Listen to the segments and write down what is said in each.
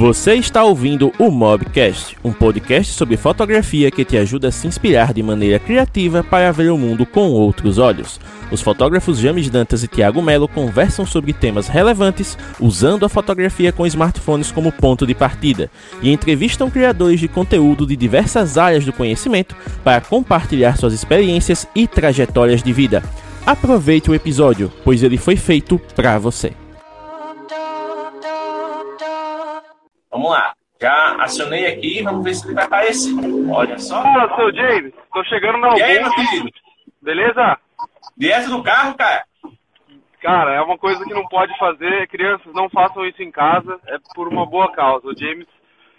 Você está ouvindo o Mobcast, um podcast sobre fotografia que te ajuda a se inspirar de maneira criativa para ver o mundo com outros olhos. Os fotógrafos James Dantas e Thiago Melo conversam sobre temas relevantes usando a fotografia com smartphones como ponto de partida e entrevistam criadores de conteúdo de diversas áreas do conhecimento para compartilhar suas experiências e trajetórias de vida. Aproveite o episódio, pois ele foi feito para você. Vamos lá. Já acionei aqui, vamos ver se ele vai aparecer. Olha só. Fala, seu James. Tô chegando na E aí, meu querido? Beleza? Direto do carro, cara? Cara, é uma coisa que não pode fazer. Crianças, não façam isso em casa. É por uma boa causa. O James,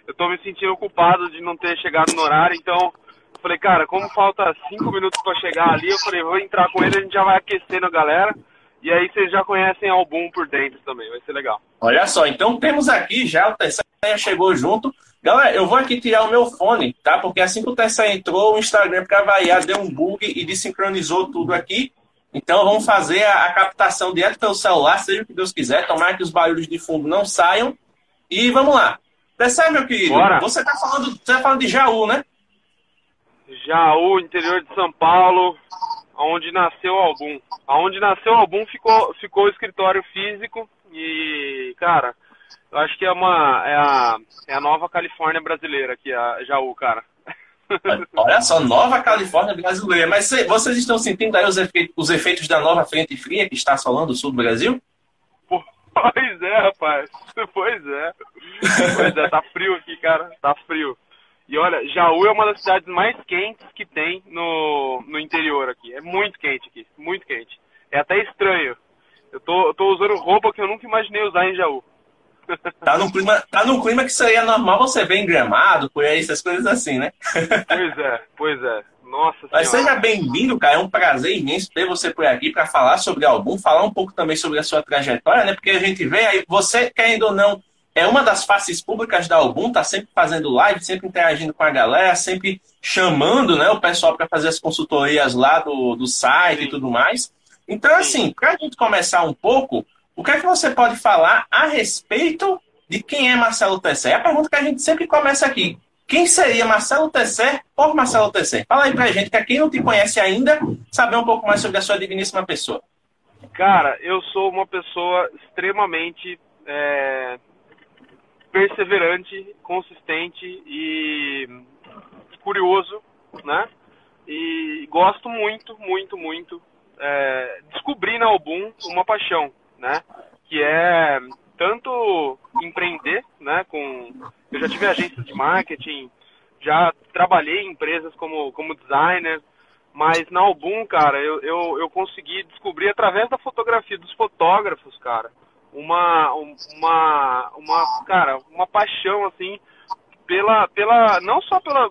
eu tô me sentindo culpado de não ter chegado no horário, então... Falei, cara, como falta cinco minutos pra chegar ali, eu falei, vou entrar com ele, a gente já vai aquecendo a galera. E aí vocês já conhecem Album por dentro também, vai ser legal. Olha só, então temos aqui já o Tesséia chegou junto. Galera, eu vou aqui tirar o meu fone, tá? Porque assim que o Tesséia entrou, o Instagram, pra variar, deu um bug e desincronizou tudo aqui. Então vamos fazer a, a captação direto pelo celular, seja o que Deus quiser. Tomara que os barulhos de fundo não saiam. E vamos lá. Tesséia, meu querido, Bora. você tá falando, você tá falando de Jaú, né? Jaú, interior de São Paulo, onde nasceu o Album. Aonde nasceu o Album ficou, ficou o escritório físico e, cara, eu acho que é uma é a, é a nova Califórnia brasileira aqui, a Jaú, cara. Olha só, Nova Califórnia brasileira. Mas cê- vocês estão sentindo aí os efeitos, os efeitos da nova frente fria que está assolando o sul do Brasil? Pois é, rapaz. Pois é. Pois é, tá frio aqui, cara. Tá frio. E olha, Jaú é uma das cidades mais quentes que tem no, no interior aqui. É muito quente aqui, muito quente. É até estranho. Eu tô, eu tô usando roupa que eu nunca imaginei usar em Jaú. Tá num clima, tá num clima que seria normal você ver em gramado, por aí, essas coisas assim, né? Pois é, pois é. Nossa Mas senhora. seja bem-vindo, cara. É um prazer imenso ter você por aqui para falar sobre álbum, falar um pouco também sobre a sua trajetória, né? Porque a gente vê aí, você, querendo ou não, é uma das faces públicas da álbum, tá sempre fazendo live, sempre interagindo com a galera, sempre chamando né, o pessoal para fazer as consultorias lá do, do site Sim. e tudo mais. Então, assim, para a gente começar um pouco, o que é que você pode falar a respeito de quem é Marcelo Tesser? É a pergunta que a gente sempre começa aqui. Quem seria Marcelo Tesser por Marcelo Tesser? Fala aí pra gente, que quem não te conhece ainda, saber um pouco mais sobre a sua digníssima pessoa. Cara, eu sou uma pessoa extremamente é, perseverante, consistente e curioso, né? E gosto muito, muito, muito. É, descobri na Album uma paixão, né? Que é tanto empreender, né? Com eu já tive agências de marketing, já trabalhei em empresas como como designer, mas na Album, cara, eu, eu, eu consegui descobrir através da fotografia dos fotógrafos, cara, uma, um- uma, uma, cara, uma paixão, assim, pela, pela, não só pela,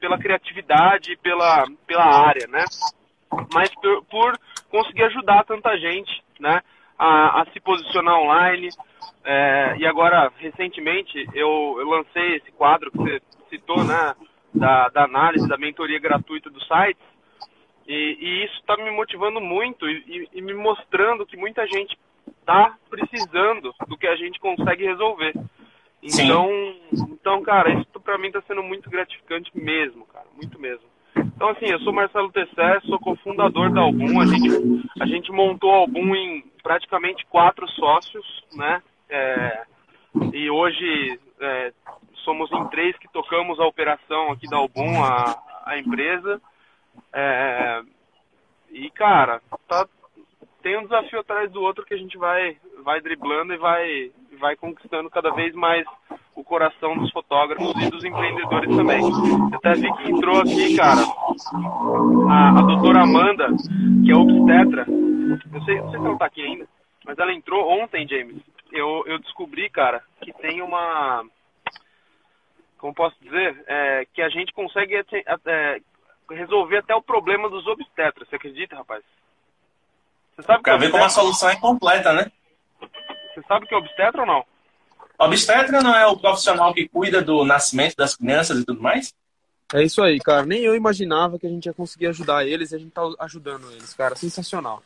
pela criatividade, pela, pela área, né? Mas por, por conseguir ajudar tanta gente, né? A, a se posicionar online. É, e agora, recentemente, eu, eu lancei esse quadro que você citou, né? Da, da análise, da mentoria gratuita do site. E, e isso está me motivando muito e, e- e me mostrando que muita gente está precisando do que a gente consegue resolver. Sim. Então, então cara, isso para mim está sendo muito gratificante mesmo, cara, muito mesmo. Então, assim, eu sou Marcelo Tesser, sou cofundador da Album. A gente, a gente montou a Album em praticamente quatro sócios, né? É, e hoje é, somos em três que tocamos a operação aqui da Album, a, a empresa. É, e, cara, tá, tem um desafio atrás do outro que a gente vai, vai driblando e vai, vai conquistando cada vez mais o coração dos fotógrafos e dos empreendedores também. Eu até vi que entrou aqui, cara, a, a doutora Amanda, que é obstetra. Eu sei, não sei se ela tá aqui ainda, mas ela entrou ontem, James. Eu, eu descobri, cara, que tem uma. Como posso dizer? É, que a gente consegue é, resolver até o problema dos obstetras. Você acredita, rapaz? Você sabe o que é ver como a obstetra? solução é completa, né? Você sabe o que é obstetra ou não? Obstetra não é o profissional que cuida do nascimento das crianças e tudo mais? É isso aí, cara. Nem eu imaginava que a gente ia conseguir ajudar eles e a gente tá ajudando eles, cara. Sensacional.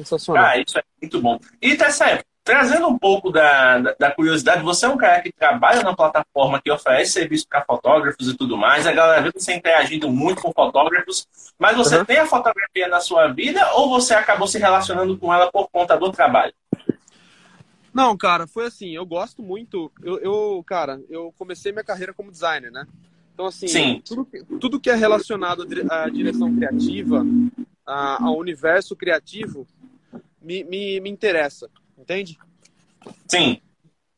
Sensacional. Ah, isso é muito bom. E Tessé, trazendo um pouco da, da, da, curiosidade, você é um cara que trabalha na plataforma que oferece serviço para fotógrafos e tudo mais. A galera vê você interagindo muito com fotógrafos, mas você uhum. tem a fotografia na sua vida ou você acabou se relacionando com ela por conta do trabalho? Não, cara, foi assim, eu gosto muito. Eu, eu, cara, eu comecei minha carreira como designer, né? Então, assim, Sim. Tudo, tudo que é relacionado à direção criativa, ao universo criativo, me, me, me interessa, entende? Sim.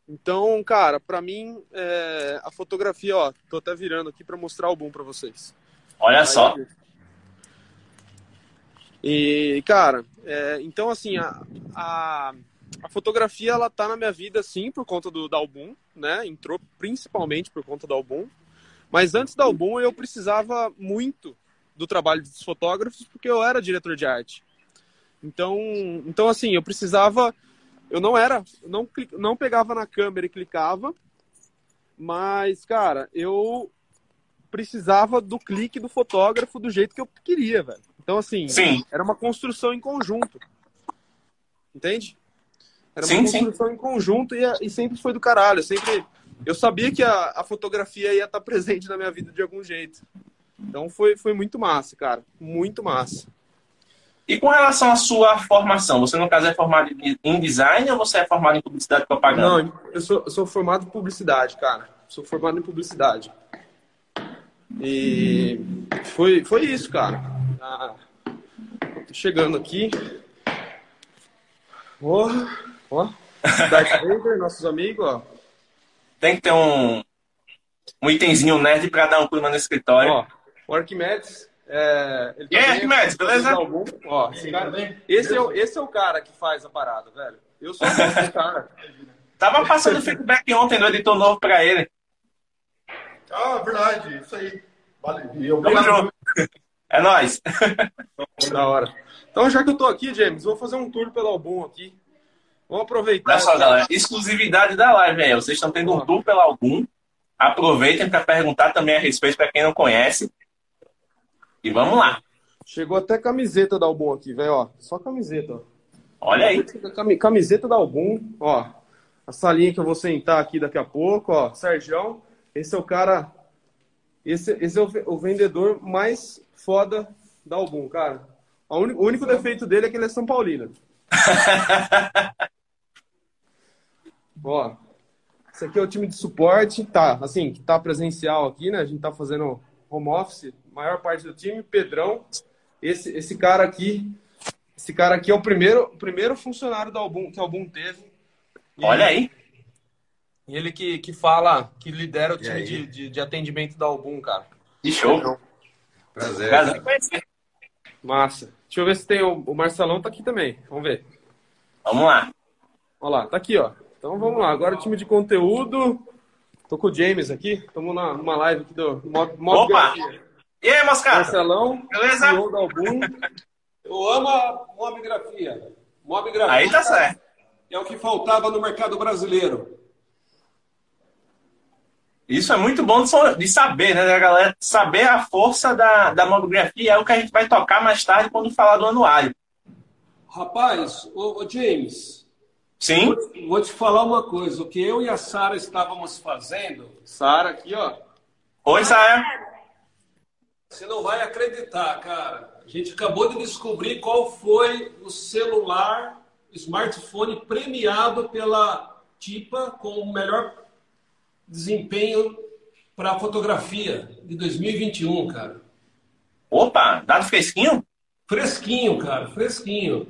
Então, cara, para mim, é, a fotografia, ó, tô até virando aqui para mostrar o boom para vocês. Olha Aí, só. E, cara, é, então, assim, a, a a fotografia ela tá na minha vida sim por conta do, do álbum, né? Entrou principalmente por conta do álbum. Mas antes do álbum eu precisava muito do trabalho dos fotógrafos porque eu era diretor de arte. Então, então assim, eu precisava eu não era, não não pegava na câmera e clicava, mas cara, eu precisava do clique do fotógrafo do jeito que eu queria, velho. Então assim, Sim. era uma construção em conjunto. Entende? Era sim, uma construção sim. em conjunto e, e, sempre foi do caralho. Eu sempre. Eu sabia que a, a fotografia ia estar presente na minha vida de algum jeito. Então foi, foi muito massa, cara. Muito massa. E com relação à sua formação, você no caso é formado em design ou você é formado em publicidade e propaganda? Não, eu sou, eu sou formado em publicidade, cara. Sou formado em publicidade. E foi, foi isso, cara. Ah, tô chegando aqui. Oh. Ó, Darth Vader, nossos amigos, ó. Tem que ter um, um itemzinho nerd pra dar um clima no escritório. Ó, o Arquimedes. É, ele e aí, Arquimedes, beleza? Algum. Ó, esse, cara, esse, é, o, esse é o cara que faz a parada, velho. Eu sou esse cara. Tava passando feedback ontem do editor novo pra ele. Ah, verdade, isso aí. Valeu. Tamo junto. É nóis. Da hora. Então, já que eu tô aqui, James, vou fazer um tour pelo álbum aqui. Vamos aproveitar. Olha só, galera, exclusividade da live aí. Vocês estão tendo um tour pela algum. Aproveitem para perguntar também a respeito para quem não conhece. E vamos lá. Chegou até camiseta da Album aqui, velho, ó. Só camiseta, ó. Olha aí. Camiseta da Album, ó. A salinha que eu vou sentar aqui daqui a pouco, ó. Sérgio, esse é o cara. Esse, esse é o, o vendedor mais foda da Album, cara. O único, o único defeito dele é que ele é São Paulino. Ó, esse aqui é o time de suporte, tá, assim, que tá presencial aqui, né? A gente tá fazendo home office, maior parte do time, Pedrão. Esse, esse cara aqui, esse cara aqui é o primeiro, o primeiro funcionário do Album que o Album teve. E Olha aí. E ele que, que fala, que lidera o time de, de, de, atendimento da Album, cara. Que show. Prazer. Prazer Massa. Deixa eu ver se tem o, o Marcelão tá aqui também. Vamos ver. Vamos lá. Olha lá, tá aqui, ó. Então vamos lá, agora o time de conteúdo. Tô com o James aqui, estamos numa live aqui do Mob, Mob Opa! E aí, Moscato? Marcelão, beleza? CEO da Album. Eu amo a Mobgrafia. Mobgrafia aí tá certo. é o que faltava no mercado brasileiro. Isso é muito bom de saber, né, galera? Saber a força da, da mobgrafia é o que a gente vai tocar mais tarde quando falar do anuário. Rapaz, o, James, Sim. Vou, vou, te falar uma coisa. O que eu e a Sara estávamos fazendo. Sara aqui, ó. Oi, Sara. Você não vai acreditar, cara. A gente acabou de descobrir qual foi o celular, smartphone premiado pela TIPA com o melhor desempenho para fotografia de 2021, cara. Opa, dado fresquinho? Fresquinho, cara, fresquinho.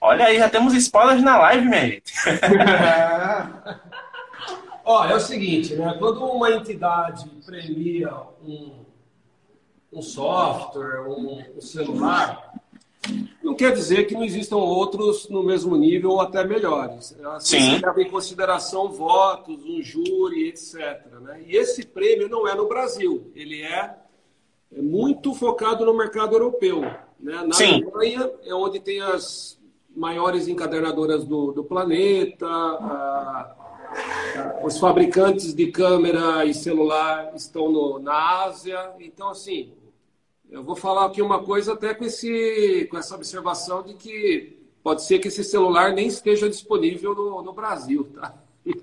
Olha aí, já temos spoilers na live, minha gente. Ó, é o seguinte, né? Quando uma entidade premia um, um software, um, um celular, não quer dizer que não existam outros no mesmo nível ou até melhores. Assim, Sim. leva em consideração votos, um júri, etc. Né? E esse prêmio não é no Brasil, ele é, é muito focado no mercado europeu. Né? Na Sim. Alemanha é onde tem as maiores encadernadoras do, do planeta, a, a, os fabricantes de câmera e celular estão no, na Ásia. Então, assim, eu vou falar aqui uma coisa até com, esse, com essa observação de que pode ser que esse celular nem esteja disponível no, no Brasil, tá?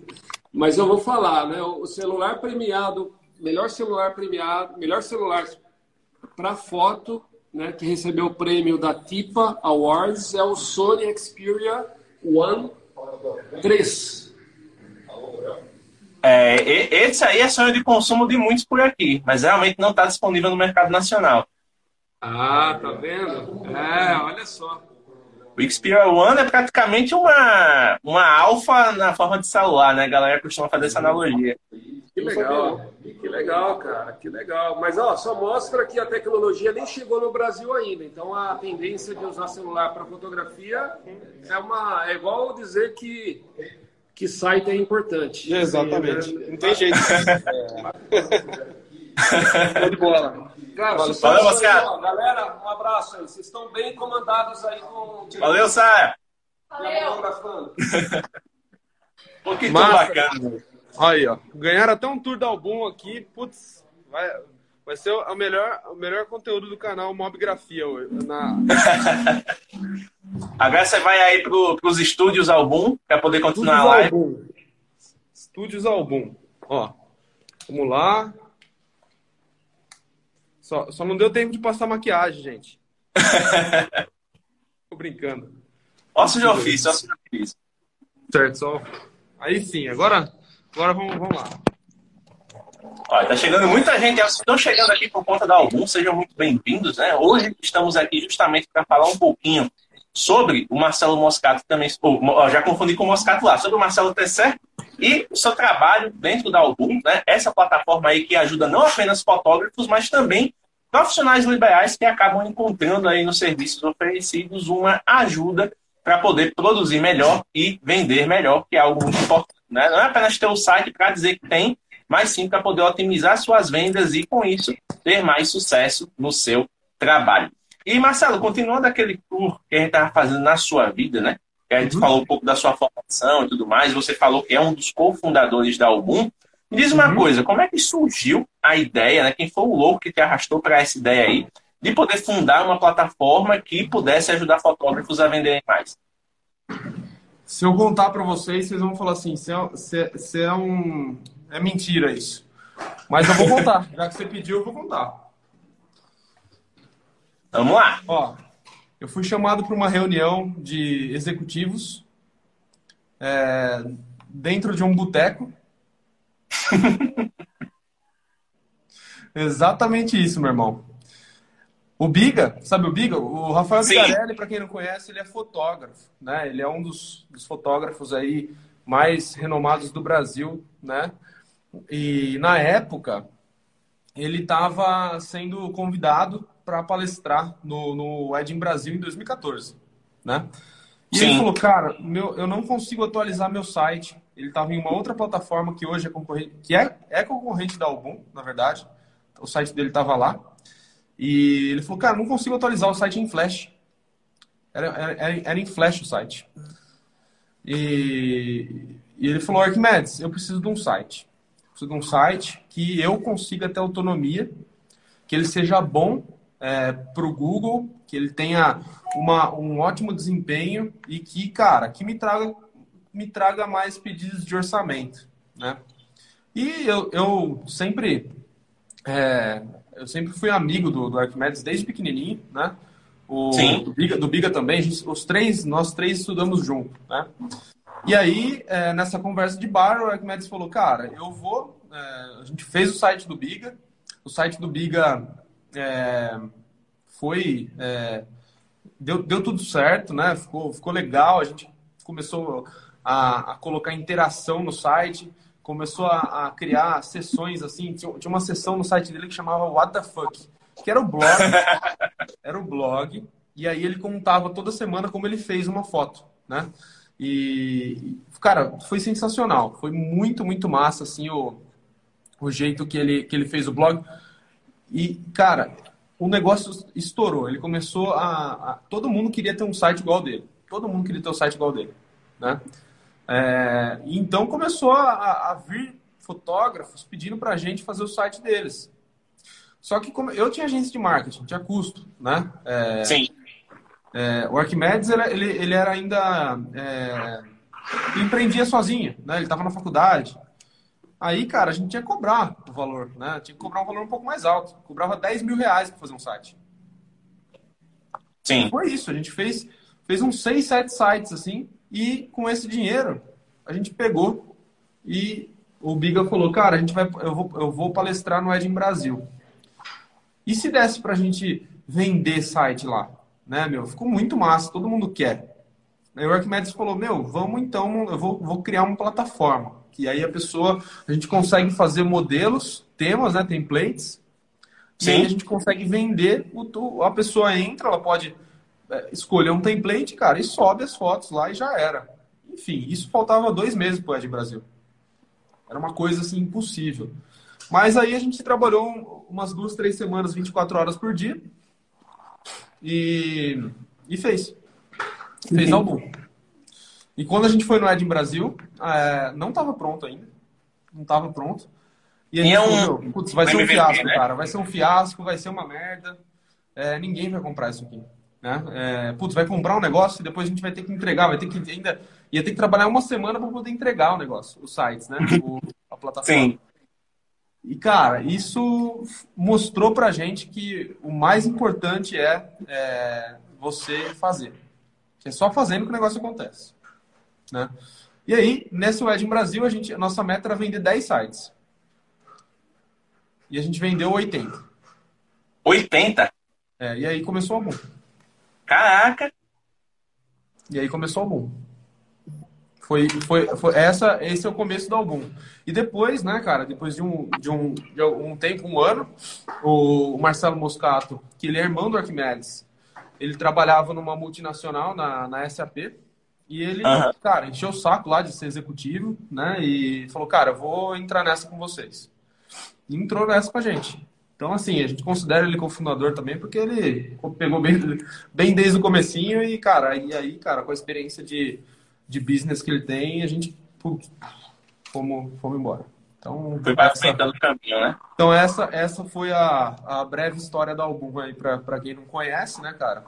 Mas eu vou falar, né? O celular premiado, melhor celular premiado, melhor celular para foto, né? Que recebeu o prêmio da TIPA Awards é o Sony Xperia One 3. É, esse aí é sonho de consumo de muitos por aqui, mas realmente não está disponível no mercado nacional. Ah, tá vendo? É, olha só. O Xperia One é praticamente uma, uma alfa na forma de celular, né? A galera costuma fazer essa analogia. Que legal, que legal, cara, que legal. Mas ó, só mostra que a tecnologia nem chegou no Brasil ainda. Então a tendência de usar celular para fotografia é uma é igual dizer que que site é importante. Exatamente. Não tem jeito. é. de bola. Cara, Valeu, Valeu Galera, um abraço aí. Vocês estão bem comandados aí com Valeu, Saia. Valeu. Pô, que bacana. Aí, ó. Ganharam até um tour da album aqui. Putz, vai, vai ser o melhor, o melhor conteúdo do canal Mobgrafia hoje. Na... Agora você vai aí pro, pros estúdios Album para poder continuar estúdios a live. Album. Estúdios Album. Ó, vamos lá. Só, só não deu tempo de passar maquiagem, gente. Tô brincando. Ócio de ofício, ócio de ofício. Certo, só. Aí sim, agora, agora vamos, vamos lá. Olha, tá chegando muita gente. Estão chegando aqui por conta da Album, sejam muito bem-vindos, né? Hoje estamos aqui justamente para falar um pouquinho sobre o Marcelo Moscato também, oh, já confundi com o Moscato lá, sobre o Marcelo Tesser e o seu trabalho dentro da Album, né? Essa plataforma aí que ajuda não apenas fotógrafos, mas também profissionais liberais que acabam encontrando aí nos serviços oferecidos uma ajuda para poder produzir melhor e vender melhor, que é algo muito importante. Né? Não é apenas ter o site para dizer que tem, mas sim para poder otimizar suas vendas e, com isso, ter mais sucesso no seu trabalho. E, Marcelo, continuando aquele tour que a gente estava fazendo na sua vida, né? Que a gente uhum. falou um pouco da sua formação e tudo mais, você falou que é um dos cofundadores da Album. Me diz uma uhum. coisa, como é que surgiu a ideia, né? Quem foi o louco que te arrastou para essa ideia aí, de poder fundar uma plataforma que pudesse ajudar fotógrafos a venderem mais? Se eu contar para vocês, vocês vão falar assim, se é, é um... É mentira isso. Mas eu vou contar. Já que você pediu, eu vou contar. Vamos lá. Ó, eu fui chamado para uma reunião de executivos é, dentro de um boteco. Exatamente isso, meu irmão. O Biga, sabe o Biga? O Rafael Bigarelli, para quem não conhece, ele é fotógrafo, né? Ele é um dos, dos fotógrafos aí mais renomados do Brasil, né? E na época ele estava sendo convidado para palestrar no, no Edin Brasil em 2014, né? E Sim. ele falou, cara, meu, eu não consigo atualizar meu site. Ele estava em uma outra plataforma que hoje é concorrente, que é, é concorrente da Album, na verdade. O site dele estava lá. E ele falou, cara, não consigo atualizar o site em Flash. Era, era, era em Flash o site. E, e ele falou, Arquimedes, eu preciso de um site. preciso de um site que eu consiga ter autonomia, que ele seja bom é, para o Google, que ele tenha uma, um ótimo desempenho e que, cara, que me traga, me traga mais pedidos de orçamento, né? E eu, eu sempre é, eu sempre fui amigo do, do Arquimedes desde pequenininho, né? O, Sim. Do Biga, do Biga também, gente, os três, nós três estudamos junto, né? E aí, é, nessa conversa de bar, o Arquimedes falou, cara, eu vou... É, a gente fez o site do Biga, o site do Biga é, foi é, deu, deu tudo certo, né? Ficou, ficou legal. A gente começou a, a colocar interação no site, começou a, a, criar sessões assim. Tinha, tinha uma sessão no site dele que chamava What the Fuck, que era o blog, era o blog. E aí ele contava toda semana como ele fez uma foto, né? E, cara, foi sensacional. Foi muito, muito massa, assim, o, o jeito que ele, que ele fez o blog. E, cara, o negócio estourou. Ele começou a, a, Todo mundo queria ter um site igual dele. Todo mundo queria ter um site igual dele. Né? É, então começou a, a, vir fotógrafos pedindo para a gente fazer o site deles. Só que como eu tinha agência de marketing, tinha custo, né? É, Sim. É, o Arquimedes, ele, ele, ele era ainda... É, empreendia sozinho, né? Ele estava na faculdade. Aí, cara, a gente tinha que cobrar o valor, né? Tinha que cobrar um valor um pouco mais alto. Cobrava 10 mil reais para fazer um site. Sim. Foi isso, a gente fez, fez uns 6, 7 sites, assim, e com esse dinheiro, a gente pegou e o Biga falou, cara, a gente vai, eu, vou, eu vou palestrar no Edin Brasil. E se desse pra gente vender site lá? Né, meu? Ficou muito massa, todo mundo quer. Aí o Arquimedes falou, meu, vamos então, eu vou, vou criar uma plataforma. Que aí a pessoa, a gente consegue fazer modelos, temas, né, templates, Sim. e aí a gente consegue vender, o, a pessoa entra, ela pode é, escolher um template, cara, e sobe as fotos lá e já era. Enfim, isso faltava dois meses pro Ed Brasil. Era uma coisa assim impossível. Mas aí a gente trabalhou umas duas, três semanas, 24 horas por dia. E, e fez. Fez álbum. E quando a gente foi no Ed Brasil, é, não estava pronto ainda. Não estava pronto. E a gente E é um- putz, vai ser um fiasco, né? cara. Vai ser um fiasco, vai ser uma merda. É, ninguém vai comprar isso aqui. Né? É, putz, vai comprar um negócio e depois a gente vai ter que entregar, vai ter que ainda. Ia ter que trabalhar uma semana para poder entregar o negócio, os sites, né? O, a plataforma. Sim. E, cara, isso mostrou pra gente que o mais importante é, é você fazer. É só fazendo que o negócio acontece. Né? E aí, nesse Wedding Brasil, a, gente, a nossa meta era vender 10 sites. E a gente vendeu 80. 80? É, e aí começou o boom. Caraca! E aí começou o boom. Foi, foi, foi essa, esse é o começo do álbum. E depois, né, cara, depois de um, de um, de um tempo, um ano, o Marcelo Moscato, que ele é irmão do Arquimedes, ele trabalhava numa multinacional na, na SAP. E ele, Aham. cara, encheu o saco lá de ser executivo, né? E falou, cara, eu vou entrar nessa com vocês. E entrou nessa com a gente. Então, assim, a gente considera ele como fundador também, porque ele pegou bem, bem desde o comecinho e, cara, e aí, cara, com a experiência de, de business que ele tem, a gente putz, fomos, fomos embora. Então, Foi pavimentando o caminho, né? então essa, essa foi a, a breve história do álbum aí, pra, pra quem não conhece, né, cara?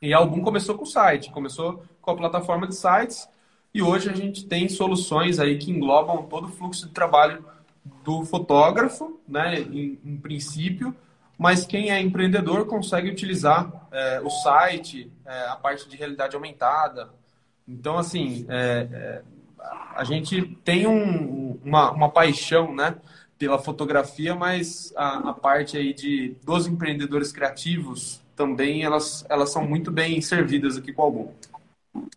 E o álbum começou com o site, começou com a plataforma de sites, e hoje a gente tem soluções aí que englobam todo o fluxo de trabalho do fotógrafo, né, em, em princípio, mas quem é empreendedor consegue utilizar é, o site, é, a parte de realidade aumentada. Então, assim, é, a gente tem um- uma, uma paixão, né, pela fotografia, mas a, a parte aí de dos empreendedores criativos também elas, elas são muito bem servidas aqui com o álbum.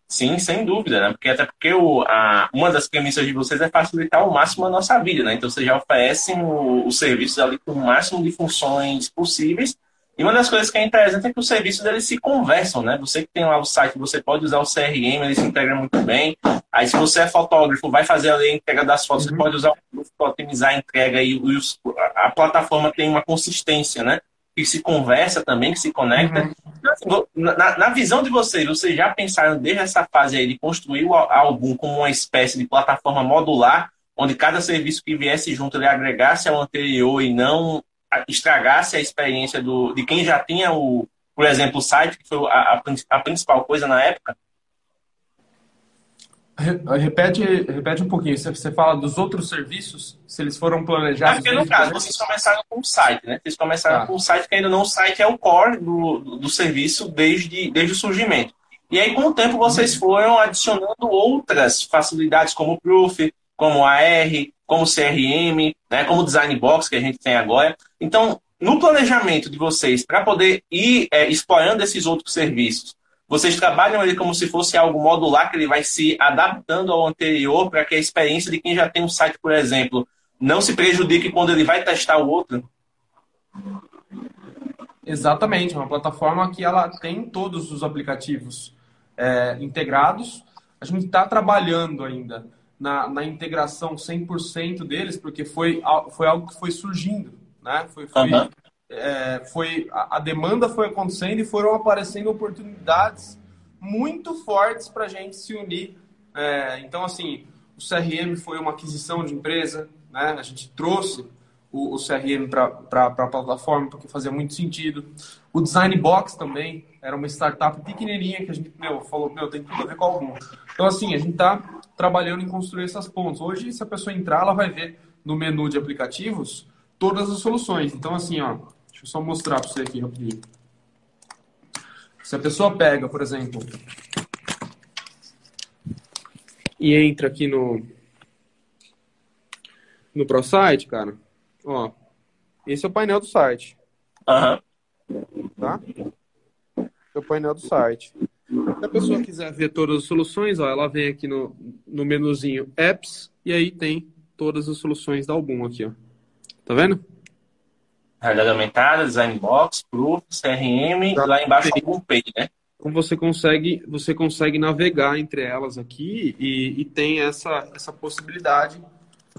Sim, sem dúvida, né? Porque até porque o, a, uma das premissas de vocês é facilitar ao máximo a nossa vida, né? Então vocês já oferecem o, os serviços ali com o máximo de funções possíveis. E uma das coisas que é interessante é que os serviços eles se conversam, né? Você que tem lá o site, você pode usar o CRM, ele se integra muito bem. Aí se você é fotógrafo, vai fazer ali a entrega das fotos, você pode usar para otimizar a entrega e, os- a, a plataforma tem uma consistência, né? Que se conversa também, que se conecta. Então, assim, Na, na visão de vocês, vocês já pensaram desde essa fase aí de construir o álbum como uma espécie de plataforma modular, onde cada serviço que viesse junto ele agregasse ao anterior e não estragasse a experiência do, de quem já tinha o, por exemplo, o site, que foi a, a a principal coisa na época? Re- Repete, repete um pouquinho. Você, fala dos outros serviços, se eles foram É planejados. porque, no caso, vocês começaram com o site, né? Vocês começaram Tá. com o site, que ainda não o site é o core do, do, serviço desde, desde o surgimento. E aí, com o tempo, vocês foram adicionando outras facilidades, como o Proof, como a R, como o CRM, né? como o Design Box, que a gente tem agora. Então, no planejamento de vocês, para poder ir é, explorando esses outros serviços, vocês trabalham ele como se fosse algo modular, que ele vai se adaptando ao anterior para que a experiência de quem já tem um site, por exemplo, não se prejudique quando ele vai testar o outro. Exatamente, é uma plataforma que ela tem todos os aplicativos é, integrados. A gente está trabalhando ainda na, na integração 100% deles, porque foi, foi algo que foi surgindo, né? Foi, foi, Aham. É, foi a, a demanda foi acontecendo e foram aparecendo oportunidades muito fortes para a gente se unir. É, então, assim, o CRM foi uma aquisição de empresa, né? A gente trouxe o, o CRM para a plataforma, porque fazia muito sentido. O Design Box também era uma startup pequenininha que a gente meu, falou, meu, tem tudo a ver com algum. Então, assim, a gente está trabalhando em construir essas pontes. Hoje, se a pessoa entrar, ela vai ver no menu de aplicativos todas as soluções. Então, assim, ó, eu só mostrar para você aqui rapidinho. Se a pessoa pega, por exemplo, e entra aqui no no ProSite, cara, ó, esse é o painel do site. Aham. Tá? Esse é o painel do site. Se a pessoa quiser ver todas as soluções, ó, ela vem aqui no, no menuzinho Apps e aí tem todas as soluções da Album aqui, ó. Tá vendo? Realidade aumentada, Design Box, Proof, CRM, Tá. lá embaixo algum Pay, né? Então você consegue, você consegue navegar entre elas aqui e, e tem essa, essa possibilidade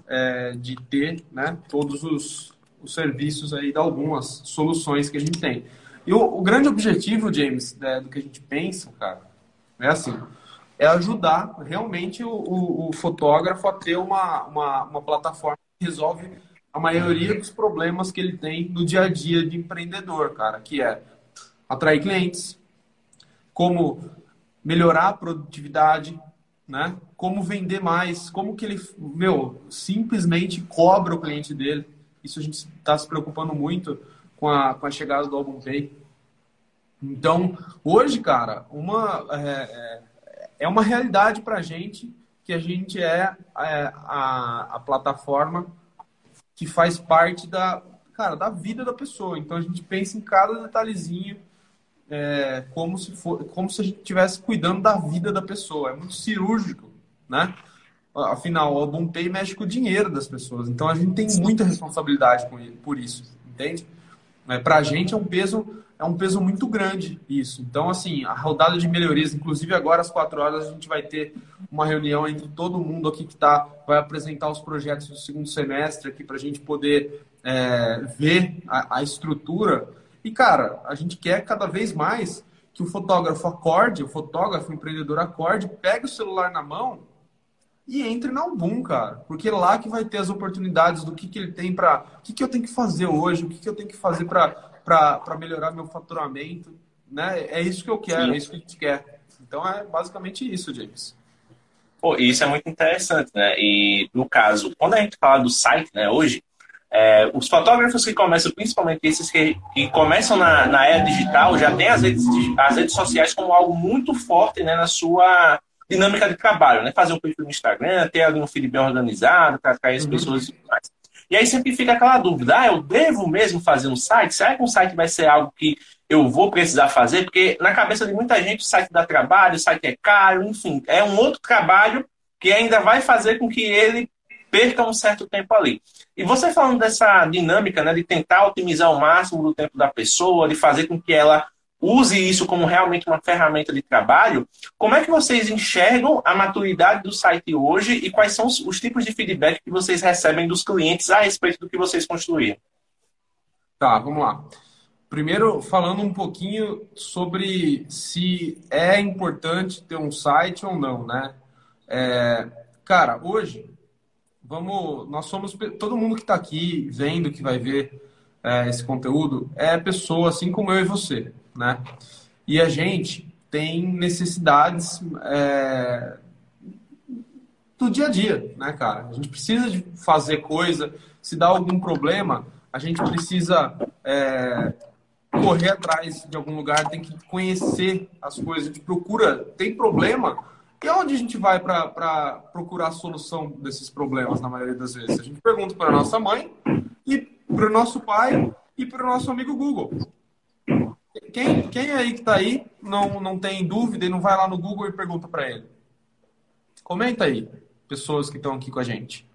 é, de ter né, todos os, os serviços aí de algumas soluções que a gente tem. E o, o grande objetivo, James, né, do que a gente pensa, cara, é assim, é ajudar realmente o, o, o fotógrafo a ter uma, uma, uma plataforma que resolve a maioria dos problemas que ele tem no dia a dia de empreendedor, cara, que é atrair clientes, como melhorar a produtividade, né? Como vender mais, como que ele, meu, simplesmente cobra o cliente dele. Isso a gente está se preocupando muito com a, com a chegada do Album Pay. Então, hoje, cara, uma, é, é, é uma realidade para a gente que a gente é, é a, a plataforma que faz parte da, cara, da vida da pessoa. Então, a gente pensa em cada detalhezinho é, como se for, como se a gente estivesse cuidando da vida da pessoa. É muito cirúrgico, né? Afinal, o Album Pay mexe com o dinheiro das pessoas. Então a gente tem muita responsabilidade por isso, entende? É, Para a gente é um peso é um peso muito grande isso. Então assim, a rodada de melhorias, inclusive agora às quatro horas a gente vai ter uma reunião entre todo mundo aqui que tá vai apresentar os projetos do segundo semestre aqui para a gente poder é, ver a, a estrutura e, cara, a gente quer cada vez mais que o fotógrafo acorde, o fotógrafo, o empreendedor acorde, pegue o celular na mão e entre na Album, cara. Porque é lá que vai ter as oportunidades do que, que ele tem para. O que, que eu tenho que fazer hoje, o que, que eu tenho que fazer para melhorar meu faturamento. Né? É isso que eu quero, Sim. é isso que a gente quer. Então é basicamente isso, James. Pô, isso é muito interessante, né? E no caso, quando a gente fala do site, né, hoje, é, os fotógrafos que começam, principalmente esses que, que começam na, na era digital, já tem as redes, as redes sociais como algo muito forte né, na sua dinâmica de trabalho, né? Fazer um perfil no Instagram, ter ali um feed bem organizado para atrair as Uhum. pessoas e mais. E aí sempre fica aquela dúvida, ah, eu devo mesmo fazer um site? Será que um site vai ser algo que eu vou precisar fazer? Porque na cabeça de muita gente o site dá trabalho, o site é caro, enfim, é um outro trabalho que ainda vai fazer com que ele perca um certo tempo ali. E você falando dessa dinâmica, né, de tentar otimizar o máximo do tempo da pessoa, de fazer com que ela use isso como realmente uma ferramenta de trabalho, como é que vocês enxergam a maturidade do site hoje e quais são os, os tipos de feedback que vocês recebem dos clientes a respeito do que vocês construíram? Tá, vamos lá. Primeiro, falando um pouquinho sobre se é importante ter um site ou não, né? É, cara, hoje, vamos, nós somos todo mundo que está aqui vendo, que vai ver é, esse conteúdo, é pessoa assim como eu e você, né? E a gente tem necessidades é, do dia a dia, né, cara? A gente precisa de fazer coisa, se dá algum problema, a gente precisa é, correr atrás de algum lugar, tem que conhecer as coisas, a gente procura, tem problema, e onde a gente vai para procurar a solução desses problemas, na maioria das vezes? A gente pergunta para nossa mãe e para o nosso pai e para o nosso amigo Google. Quem, quem aí que está aí não, não tem dúvida e não vai lá no Google e pergunta para ele? Comenta aí, pessoas que estão aqui com a gente.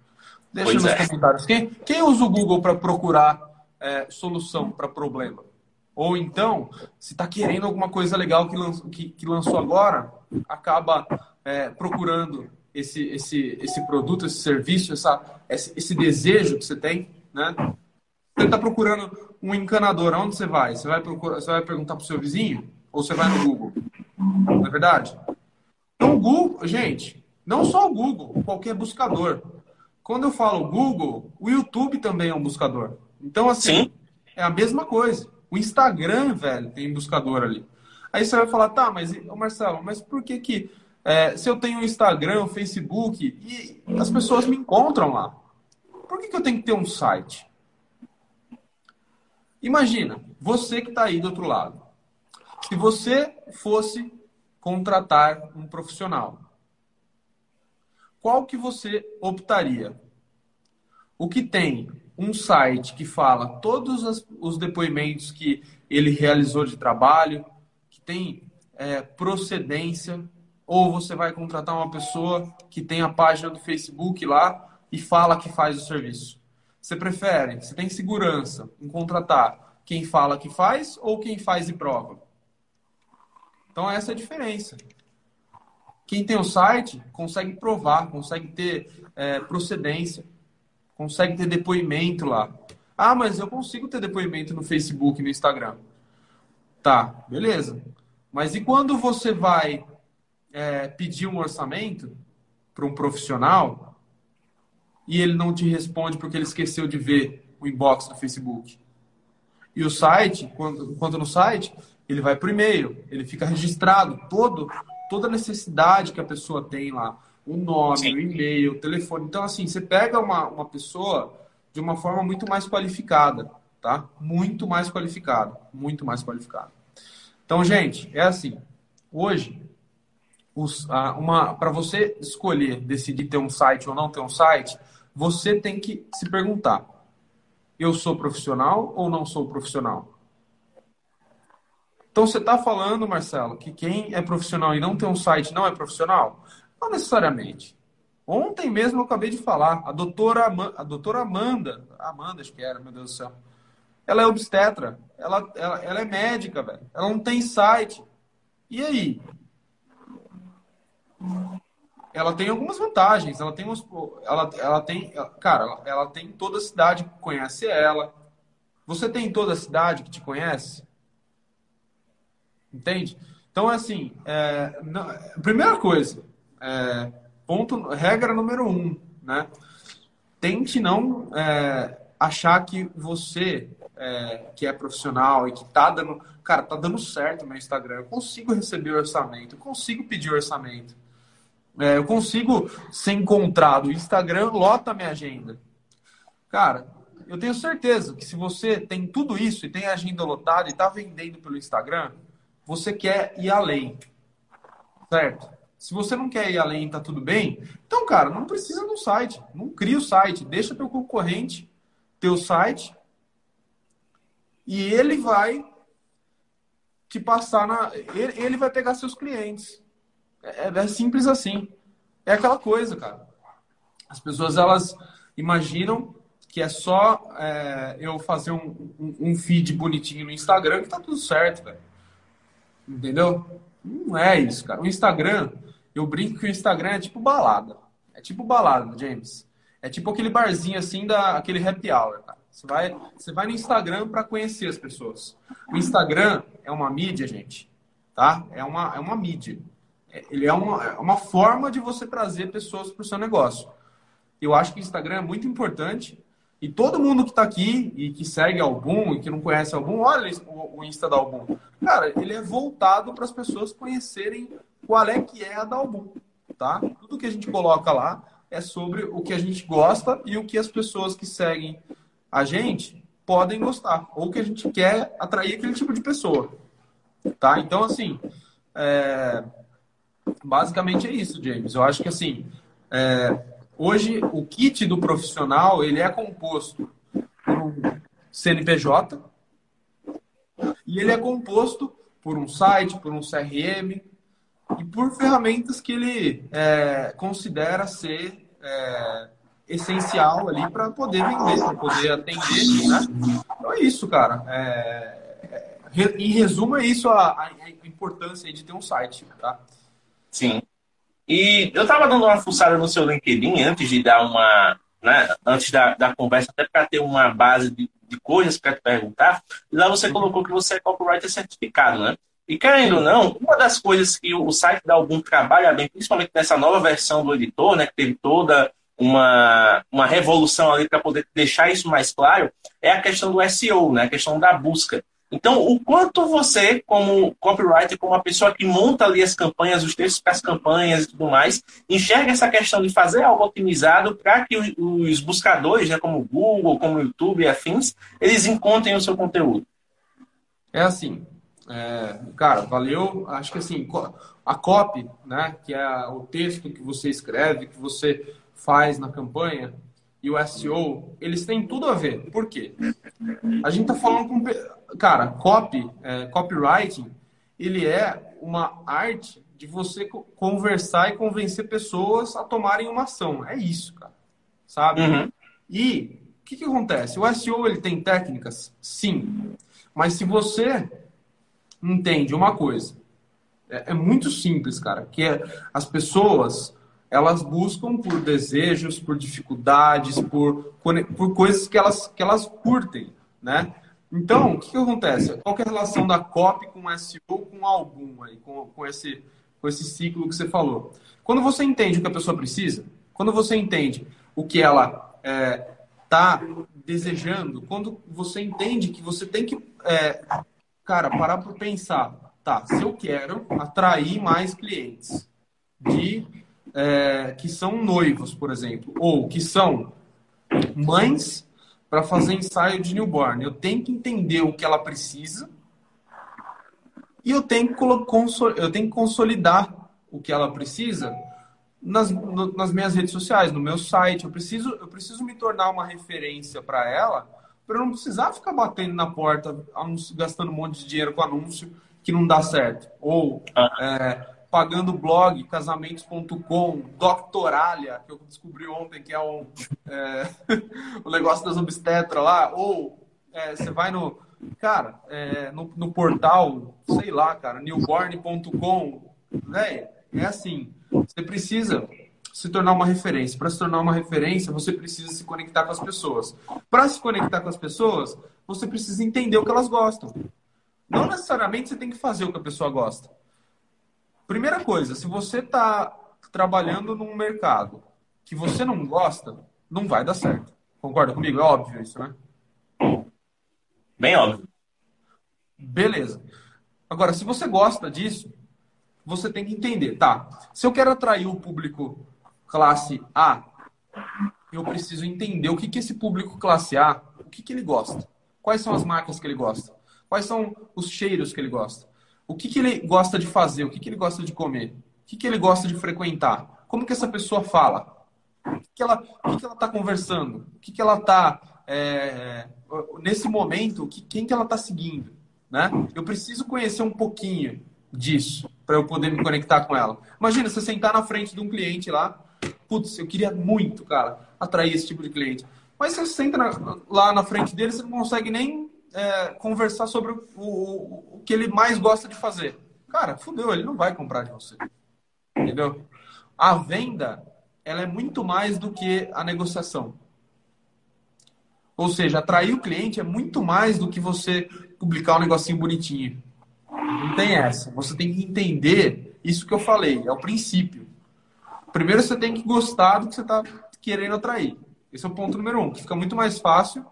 Deixa Pois nos é. comentários. Quem, quem usa o Google para procurar é, solução para problema? Ou então, se está querendo alguma coisa legal que, lançou, que, que lançou agora, acaba é, procurando esse, esse, esse produto, esse serviço, essa, esse, esse desejo que você tem, né? Você está procurando um encanador, aonde você vai? Você vai, procurar, você vai perguntar para o seu vizinho? Ou você vai no Google? Não é verdade? Então, o Google, gente, não só o Google, qualquer buscador. quando eu falo Google, o YouTube também é um buscador. Então, assim, Sim. é a mesma coisa. O Instagram, velho, tem buscador ali. Aí você vai falar, tá, mas, Marcelo, mas por que que é, se eu tenho o Instagram, o Facebook e as pessoas me encontram lá, por que, que eu tenho que ter um site? Imagina, você que está aí do outro lado. Se você fosse contratar um profissional, qual que você optaria? O que tem um site que fala todos os depoimentos que ele realizou de trabalho, que tem é, procedência, ou você vai contratar uma pessoa que tem a página do Facebook lá e fala que faz o serviço? Você prefere, você tem segurança em contratar quem fala que faz ou quem faz e prova? Então, essa é a diferença. Quem tem o site consegue provar, consegue ter é, procedência, consegue ter depoimento lá. Ah, mas eu consigo ter depoimento no Facebook no Instagram. Tá, beleza. Mas e quando você vai é, pedir um orçamento para um profissional e ele não te responde porque ele esqueceu de ver o inbox do Facebook. E o site, quando, quando no site, ele vai para o e-mail, ele fica registrado todo, toda a necessidade que a pessoa tem lá. O nome, Sim. o e-mail, o telefone. Então, assim, você pega uma, uma pessoa de uma forma muito mais qualificada, tá? Muito mais qualificada, muito mais qualificada. Então, gente, é assim. Hoje, os, uma para você escolher, decidir ter um site ou não ter um site, você tem que se perguntar: eu sou profissional ou não sou profissional? Então você está falando, Marcelo, que quem é profissional e não tem um site não é profissional? Não necessariamente. Ontem mesmo eu acabei de falar, a doutora, a doutora Amanda, Amanda acho que era, meu Deus do céu, ela é obstetra, ela, ela, ela é médica, velho, ela não tem site. E aí? Ela tem algumas vantagens. Ela tem uns, ela, ela tem, cara, ela, ela tem toda a cidade que conhece ela. Você tem toda a cidade que te conhece? Entende? Então, assim, é, não, primeira coisa, é, ponto, regra número um, né? Tente não é, achar que você, é, que é profissional e que tá dando, cara, tá dando certo meu Instagram, eu consigo receber orçamento, eu consigo pedir orçamento. É, eu consigo ser encontrado. O Instagram lota minha agenda. Cara, eu tenho certeza que se você tem tudo isso e tem agenda lotada e está vendendo pelo Instagram, você quer ir além. Certo? Se você não quer ir além e tá tudo bem, então, cara, não precisa um site. Não cria o site. Deixa teu concorrente ter o site e ele vai te passar na. Ele vai pegar seus clientes. É, é simples assim. É aquela coisa, cara. As pessoas elas imaginam que é só é, eu fazer um, um, um, feed bonitinho no Instagram que tá tudo certo, velho. Entendeu? Não é isso, cara. O Instagram, eu brinco que o Instagram é tipo balada. É tipo balada, James. É tipo aquele barzinho assim, da, aquele happy hour, cara. Você vai, você vai no Instagram para conhecer as pessoas. O Instagram é uma mídia, gente. Tá? É uma, é uma mídia ele é uma, é uma forma de você trazer pessoas para o seu negócio. Eu acho que o Instagram é muito importante. E todo mundo que está aqui e que segue Album e que não conhece Album, olha o Insta da Album. Cara, ele é voltado para as pessoas conhecerem qual é que é a da Album, tá? Tudo que a gente coloca lá é sobre o que a gente gosta e o que as pessoas que seguem a gente podem gostar. Ou que a gente quer atrair aquele tipo de pessoa, tá? Então, assim, é basicamente é isso, James. Eu acho que assim, é, hoje o kit do profissional ele é composto por um CNPJ e ele é composto por um site, por um CRM e por ferramentas que ele é, considera ser é, essencial ali para poder vender, para poder atender, né? Então é isso, cara. É, é em resumo, é isso a, a importância de ter um site, tá? Sim. E eu estava dando uma fuçada no seu LinkedIn antes de dar uma. Né, antes da, da conversa, até para ter uma base de, de coisas para te perguntar. E lá você colocou que você é copywriter certificado, né? E querendo ou não, uma das coisas que o site da Algum trabalha bem, principalmente nessa nova versão do editor, né, que teve toda uma, uma revolução ali para poder deixar isso mais claro, é a questão do SEO, né? a questão da busca. Então, o quanto você, como copywriter, como uma pessoa que monta ali as campanhas, os textos para as campanhas e tudo mais, enxerga essa questão de fazer algo otimizado para que os buscadores, né, como o Google, como o YouTube e afins, eles encontrem o seu conteúdo? É assim, é, cara, valeu. Acho que assim, a copy, né, que é o texto que você escreve, que você faz na campanha, e o SEO, eles têm tudo a ver. Por quê? A gente tá falando com cara, copy, é, copywriting, ele é uma arte de você conversar e convencer pessoas a tomarem uma ação. É isso, cara. Sabe? Uhum. E o que, que acontece? O SEO ele tem técnicas? Sim. Mas se você entende uma coisa, é, é muito simples, cara, que é, as pessoas elas buscam por desejos, por dificuldades, por, por coisas que elas, que elas curtem, né? Então, o que, que acontece? Qual que é a relação da copy com o SEO com o álbum aí, com, com, esse, com esse ciclo que você falou? Quando você entende o que a pessoa precisa, quando você entende o que ela está é, tá desejando, quando você entende que você tem que, é, cara, parar para pensar, tá, se eu quero atrair mais clientes de é, que são noivos, por exemplo, ou que são mães para fazer ensaio de newborn. Eu tenho que entender o que ela precisa e eu tenho que, eu tenho que consolidar o que ela precisa nas, no, nas minhas redes sociais, no meu site. Eu preciso, eu preciso me tornar uma referência para ela para não precisar ficar batendo na porta, gastando um monte de dinheiro com anúncio que não dá certo. Ou ah. é, pagando blog, casamentos.com, Doctoralia, que eu descobri ontem que é um, é, o negócio das obstetras lá, ou é, você vai no, cara, é, no, no, portal, sei lá, cara, newborn.com, velho, é assim, você precisa se tornar uma referência. Para se tornar uma referência, você precisa se conectar com as pessoas. Para se conectar com as pessoas, você precisa entender o que elas gostam. Não necessariamente você tem que fazer o que a pessoa gosta. Primeira coisa, se você está trabalhando num mercado que você não gosta, não vai dar certo. Concorda comigo? É óbvio isso, né? Bem óbvio. Beleza. Agora, se você gosta disso, você tem que entender, tá? Se eu quero atrair o público classe A, eu preciso entender o que, que esse público classe A, o que, que ele gosta. Quais são as marcas que ele gosta? Quais são os cheiros que ele gosta? O que, que ele gosta de fazer? O que, que ele gosta de comer? O que, que ele gosta de frequentar? Como que essa pessoa fala? O que, que ela está conversando? O que, que ela está é, nesse momento? Que, quem que ela está seguindo? Né? Eu preciso conhecer um pouquinho disso para eu poder me conectar com ela. Imagina você sentar na frente de um cliente lá, putz, eu queria muito, cara, atrair esse tipo de cliente. Mas você senta na, lá na frente dele, você não consegue nem é, conversar sobre o, o, o, que ele mais gosta de fazer. Cara, fudeu, ele não vai comprar de você. Entendeu? A venda, ela é muito mais do que a negociação. Ou seja, atrair o cliente é muito mais do que você publicar um negocinho bonitinho. Não tem essa. Você tem que entender isso que eu falei, é o princípio. Primeiro você tem que gostar do que você está querendo atrair. Esse é o ponto número um, que fica muito mais fácil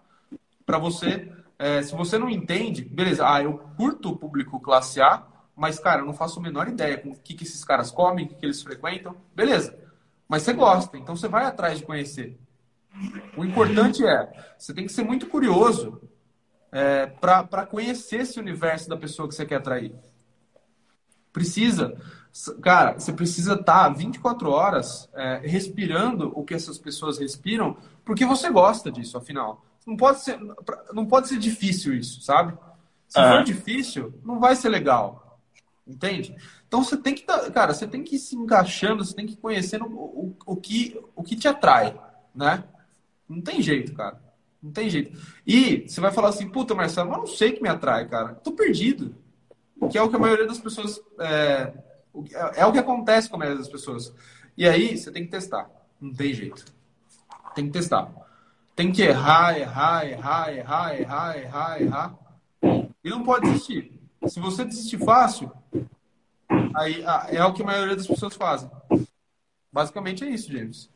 para você é, se você não entende, beleza, ah, eu curto o público classe A, mas, cara, eu não faço a menor ideia com o que, que esses caras comem, o que, que eles frequentam, beleza. Mas você gosta, então você vai atrás de conhecer. O importante é, você tem que ser muito curioso é, para conhecer esse universo da pessoa que você quer atrair. Precisa, cara, você precisa estar 24 horas é, respirando o que essas pessoas respiram, porque você gosta disso, afinal. Não pode ser, não pode ser difícil isso, sabe? Se ah. for difícil, não vai ser legal. Entende? Então você tem que, cara, você tem que ir se encaixando, você tem que ir conhecendo o, o, o, que, o que te atrai, né? Não tem jeito, cara. Não tem jeito. E você vai falar assim, puta, Marcelo, eu não sei o que me atrai, cara. tô perdido. Que é o que a maioria das pessoas. É, é o que acontece com a maioria das pessoas. E aí você tem que testar. Não tem jeito. Tem que testar tem que errar, errar, errar, errar, errar, errar, errar. E não pode desistir. Se você desistir fácil, aí é o que a maioria das pessoas fazem. Basicamente é isso, James.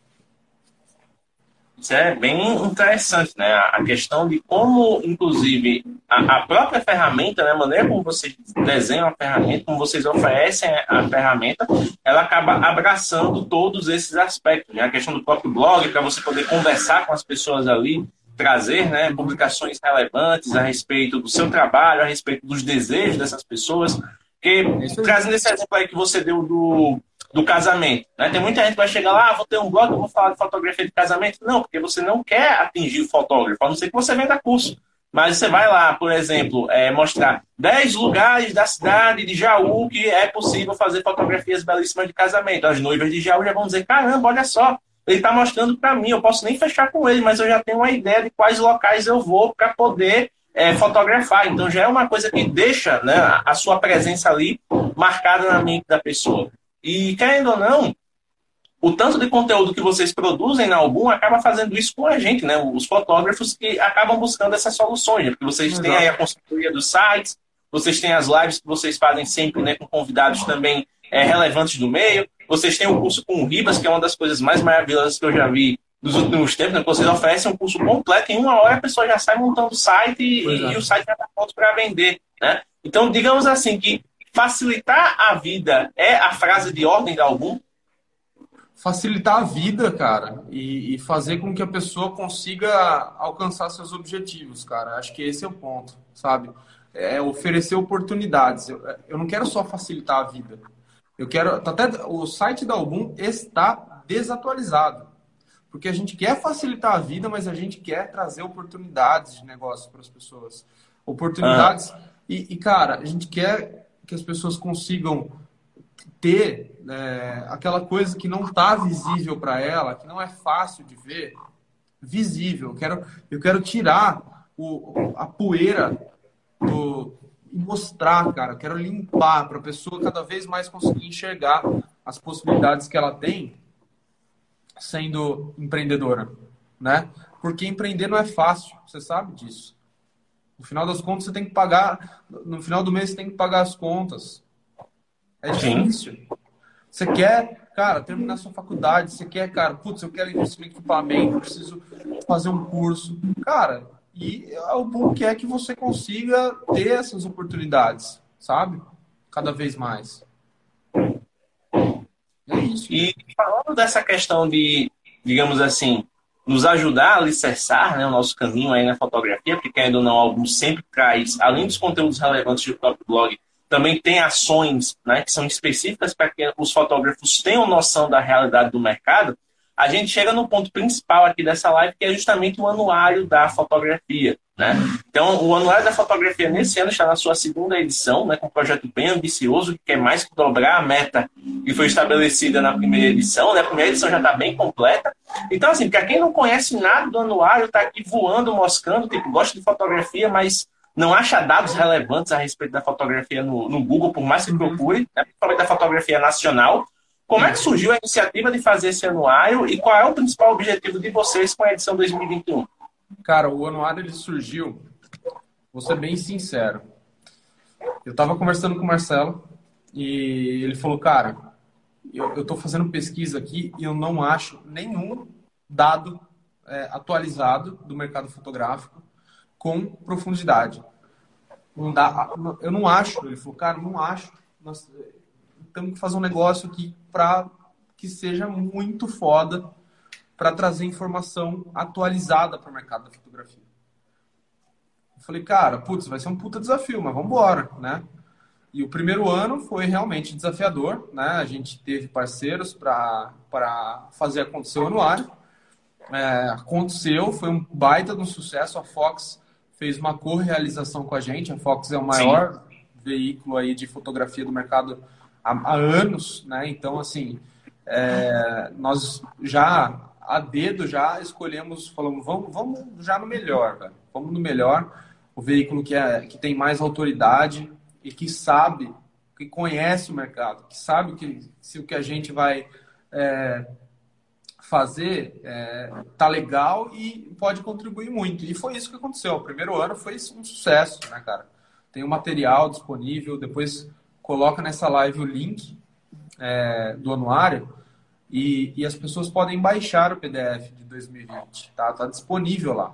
Isso é bem interessante, né? A questão de como, inclusive, a, a, própria ferramenta, né? a maneira como vocês desenham a ferramenta, como vocês oferecem a ferramenta, ela acaba abraçando todos esses aspectos. Né? A questão do próprio blog, para você poder conversar com as pessoas ali, trazer né, publicações relevantes a respeito do seu trabalho, a respeito dos desejos dessas pessoas. Que, trazendo esse exemplo aí que você deu do, do casamento. Né? Tem muita gente que vai chegar lá, ah, vou ter um blog, vou falar de fotografia de casamento. Não, porque você não quer atingir o fotógrafo, a não ser que você venda curso. Mas você vai lá, por exemplo, é, mostrar 10 lugares da cidade de Jaú que é possível fazer fotografias belíssimas de casamento. As noivas de Jaú já vão dizer: caramba, olha só, ele está mostrando para mim. Eu posso nem fechar com ele, mas eu já tenho uma ideia de quais locais eu vou para poder é, fotografar. Então já é uma coisa que deixa né, a sua presença ali marcada na mente da pessoa. E querendo ou não, o tanto de conteúdo que vocês produzem na Album acaba fazendo isso com a gente, né? Os fotógrafos que acabam buscando essas soluções, né? porque vocês Exato. têm aí a consultoria dos sites, vocês têm as lives que vocês fazem sempre, né, com convidados também é, relevantes do meio. Vocês têm o curso com o Ribas, que é uma das coisas mais maravilhosas que eu já vi nos últimos tempos, né? Vocês oferecem um curso completo, em uma hora a pessoa já sai montando o site e, e é. o site já está pronto para vender, né? Então, digamos assim, que Facilitar a vida é a frase de ordem de algum? Facilitar a vida, cara, e, e, fazer com que a pessoa consiga alcançar seus objetivos, cara. Acho que esse é o ponto, sabe? É oferecer oportunidades. Eu, eu não quero só facilitar a vida. Eu quero. Tá até o site da Algum está desatualizado. Porque a gente quer facilitar a vida, mas a gente quer trazer oportunidades de negócio para as pessoas. Oportunidades. Ah. E, e, cara, a gente quer que as pessoas consigam ter é, aquela coisa que não está visível para ela, que não é fácil de ver, visível. Eu quero, eu quero tirar o, a poeira do, e mostrar, cara. Eu quero limpar para a pessoa cada vez mais conseguir enxergar as possibilidades que ela tem sendo empreendedora, né? Porque empreender não é fácil, você sabe disso. No final das contas, você tem que pagar. No final do mês, você tem que pagar as contas. É difícil. Você quer, cara, terminar sua faculdade. Você quer, cara, putz, eu quero investir em equipamento, preciso fazer um curso. Cara, e o bom que é que você consiga ter essas oportunidades, sabe? Cada vez mais. É isso. E falando dessa questão de, digamos assim, nos ajudar a alicerçar né, o nosso caminho aí na fotografia, porque ainda não algum sempre traz, além dos conteúdos relevantes do próprio blog, também tem ações né, que são específicas para que os fotógrafos tenham noção da realidade do mercado a gente chega no ponto principal aqui dessa live, que é justamente o anuário da fotografia. Né? Então, o Anuário da Fotografia nesse ano está na sua segunda edição, né, com um projeto bem ambicioso, que quer mais que dobrar a meta que foi estabelecida na primeira edição. Né? A primeira edição já está bem completa. Então, assim, para quem não conhece nada do anuário, está aqui voando, moscando, tipo, gosta de fotografia, mas não acha dados relevantes a respeito da fotografia no, no Google, por mais que procure, né? principalmente da fotografia nacional. Como é que surgiu a iniciativa de fazer esse anuário e qual é o principal objetivo de vocês com a edição 2021? Cara, o anuário ele surgiu, vou ser bem sincero. Eu estava conversando com o Marcelo e ele falou, cara, eu estou fazendo pesquisa aqui e eu não acho nenhum dado é, atualizado do mercado fotográfico com profundidade. Não dá, eu não acho, ele falou, cara, não acho. Nós, temos que fazer um negócio aqui para que seja muito foda para trazer informação atualizada para o mercado da fotografia. Eu falei, cara, putz, vai ser um puta desafio, mas vamos embora, né? E o primeiro ano foi realmente desafiador, né? A gente teve parceiros para fazer acontecer o anuário. É, aconteceu, foi um baita de um sucesso. A Fox fez uma co-realização com a gente. A Fox é o maior Sim. veículo aí de fotografia do mercado há, há anos, né? Então, assim, é, nós já a dedo já escolhemos, falamos, vamos, vamos já no melhor, velho. vamos no melhor, o veículo que, é, que tem mais autoridade e que sabe, que conhece o mercado, que sabe que se o que a gente vai é, fazer é, tá legal e pode contribuir muito. E foi isso que aconteceu. O primeiro ano foi um sucesso, né, cara? Tem o um material disponível, depois coloca nessa live o link é, do anuário. E, e as pessoas podem baixar o PDF de 2020, tá? Tá disponível lá.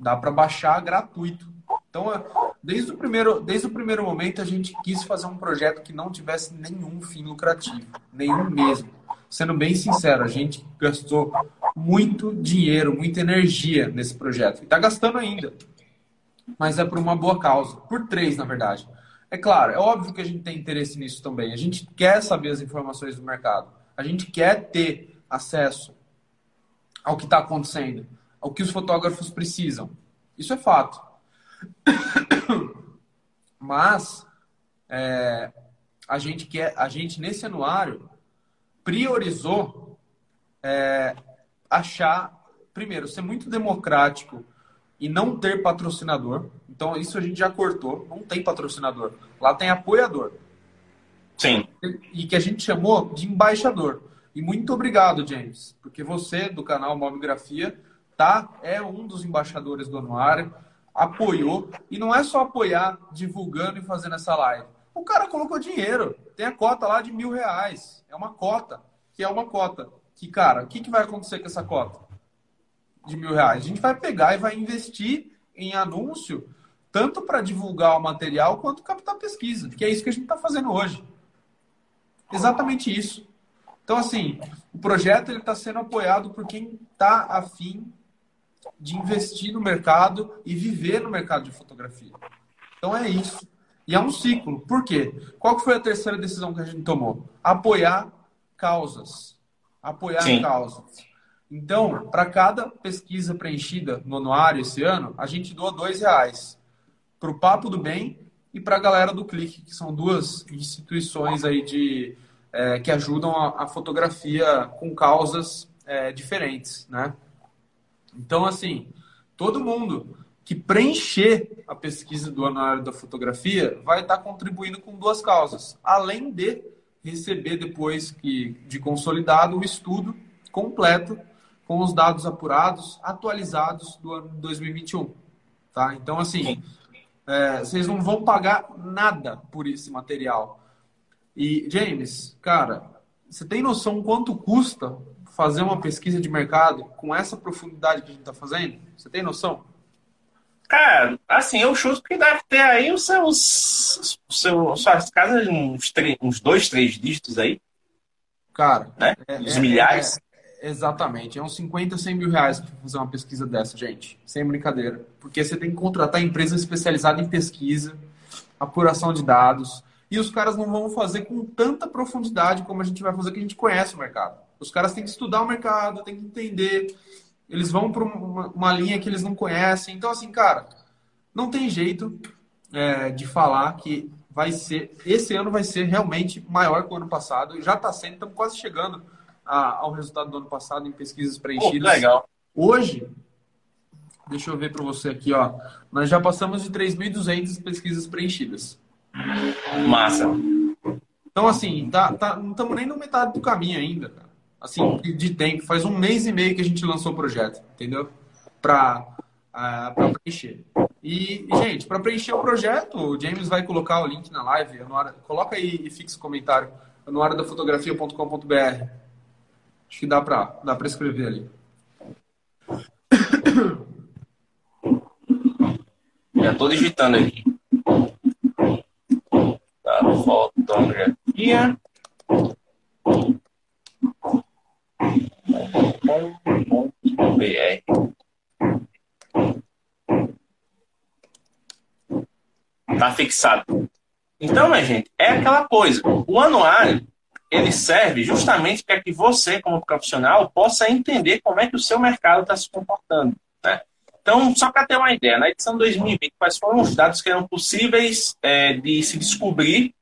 Dá para baixar gratuito. Então, é, desde o, primeiro, desde o primeiro momento, a gente quis fazer um projeto que não tivesse nenhum fim lucrativo, nenhum mesmo. Sendo bem sincero, a gente gastou muito dinheiro, muita energia nesse projeto. E está gastando ainda. Mas é por uma boa causa. Por três, na verdade. É claro, é óbvio que a gente tem interesse nisso também. A gente quer saber as informações do mercado. A gente quer ter acesso ao que está acontecendo, ao que os fotógrafos precisam. Isso é fato. Mas é, a gente quer, a gente nesse anuário priorizou é, achar, primeiro, ser muito democrático e não ter patrocinador. Então isso a gente já cortou, não tem patrocinador. Lá tem apoiador. Sim. E que a gente chamou de embaixador. E muito obrigado, James, porque você do canal Mobigrafia tá é um dos embaixadores do anuário apoiou. E não é só apoiar divulgando e fazendo essa live. O cara colocou dinheiro. Tem a cota lá de mil reais. É uma cota. Que é uma cota. Que, cara, o que, que vai acontecer com essa cota de mil reais? A gente vai pegar e vai investir em anúncio, tanto para divulgar o material quanto captar pesquisa. Que é isso que a gente está fazendo hoje. Exatamente isso. Então, assim, o projeto está sendo apoiado por quem está afim de investir no mercado e viver no mercado de fotografia. Então é isso. E é um ciclo. Por quê? Qual foi a terceira decisão que a gente tomou? Apoiar causas. Apoiar Sim. causas. Então, para cada pesquisa preenchida no anuário esse ano, a gente doa dois reais para o Papo do Bem e para a galera do Clique, que são duas instituições aí de é, que ajudam a, a, fotografia com causas é, diferentes, né? Então, assim, todo mundo que preencher a pesquisa do anuário da fotografia vai estar contribuindo com duas causas, além de receber depois que de consolidado o estudo completo com os dados apurados, atualizados do ano 2021. Tá? Então, assim, é, vocês não vão pagar nada por esse material. E, James, cara, você tem noção quanto custa fazer uma pesquisa de mercado com essa profundidade que a gente está fazendo? Você tem noção? Cara, assim, eu chuto que deve ter aí os seus, suas casas uns, uns dois, três dígitos aí. Cara, né? É, Os é, milhares. Exatamente. É uns 50, 100 mil reais para fazer uma pesquisa dessa, gente. Sem brincadeira. Porque você tem que contratar empresa especializada em pesquisa, apuração de dados. E os caras não vão fazer com tanta profundidade como a gente vai fazer que a gente conhece o mercado. Os caras têm que estudar o mercado, têm que entender. Eles vão para uma, uma, linha que eles não conhecem. Então, assim, cara, não tem jeito é, de falar que vai ser. Esse ano vai ser realmente maior que o ano passado. Já está sendo, estamos quase chegando a, ao resultado do ano passado em pesquisas preenchidas. Oh, legal. Hoje, deixa eu ver para você aqui, ó. Nós já passamos de 3.200 pesquisas preenchidas. Massa. Então, assim, tá, tá, não estamos nem no metade do caminho ainda, cara assim, de tempo. Faz um mês e meio que a gente lançou o projeto, entendeu? Para uh, pra preencher. E, gente, para preencher o projeto, o James vai colocar o link na live. Coloca aí e fixa o comentário. anuariodafotografia.com.br Acho que dá para dá pra escrever ali. Já estou digitando aqui. Tá, fotografia Tá fixado. Então, minha gente, é aquela coisa. O anuário, ele serve justamente para que você, como profissional, possa entender como é que o seu mercado está se comportando. Né? Então, só para ter uma ideia, na edição 2020, quais foram os dados que eram possíveis é, de se descobrir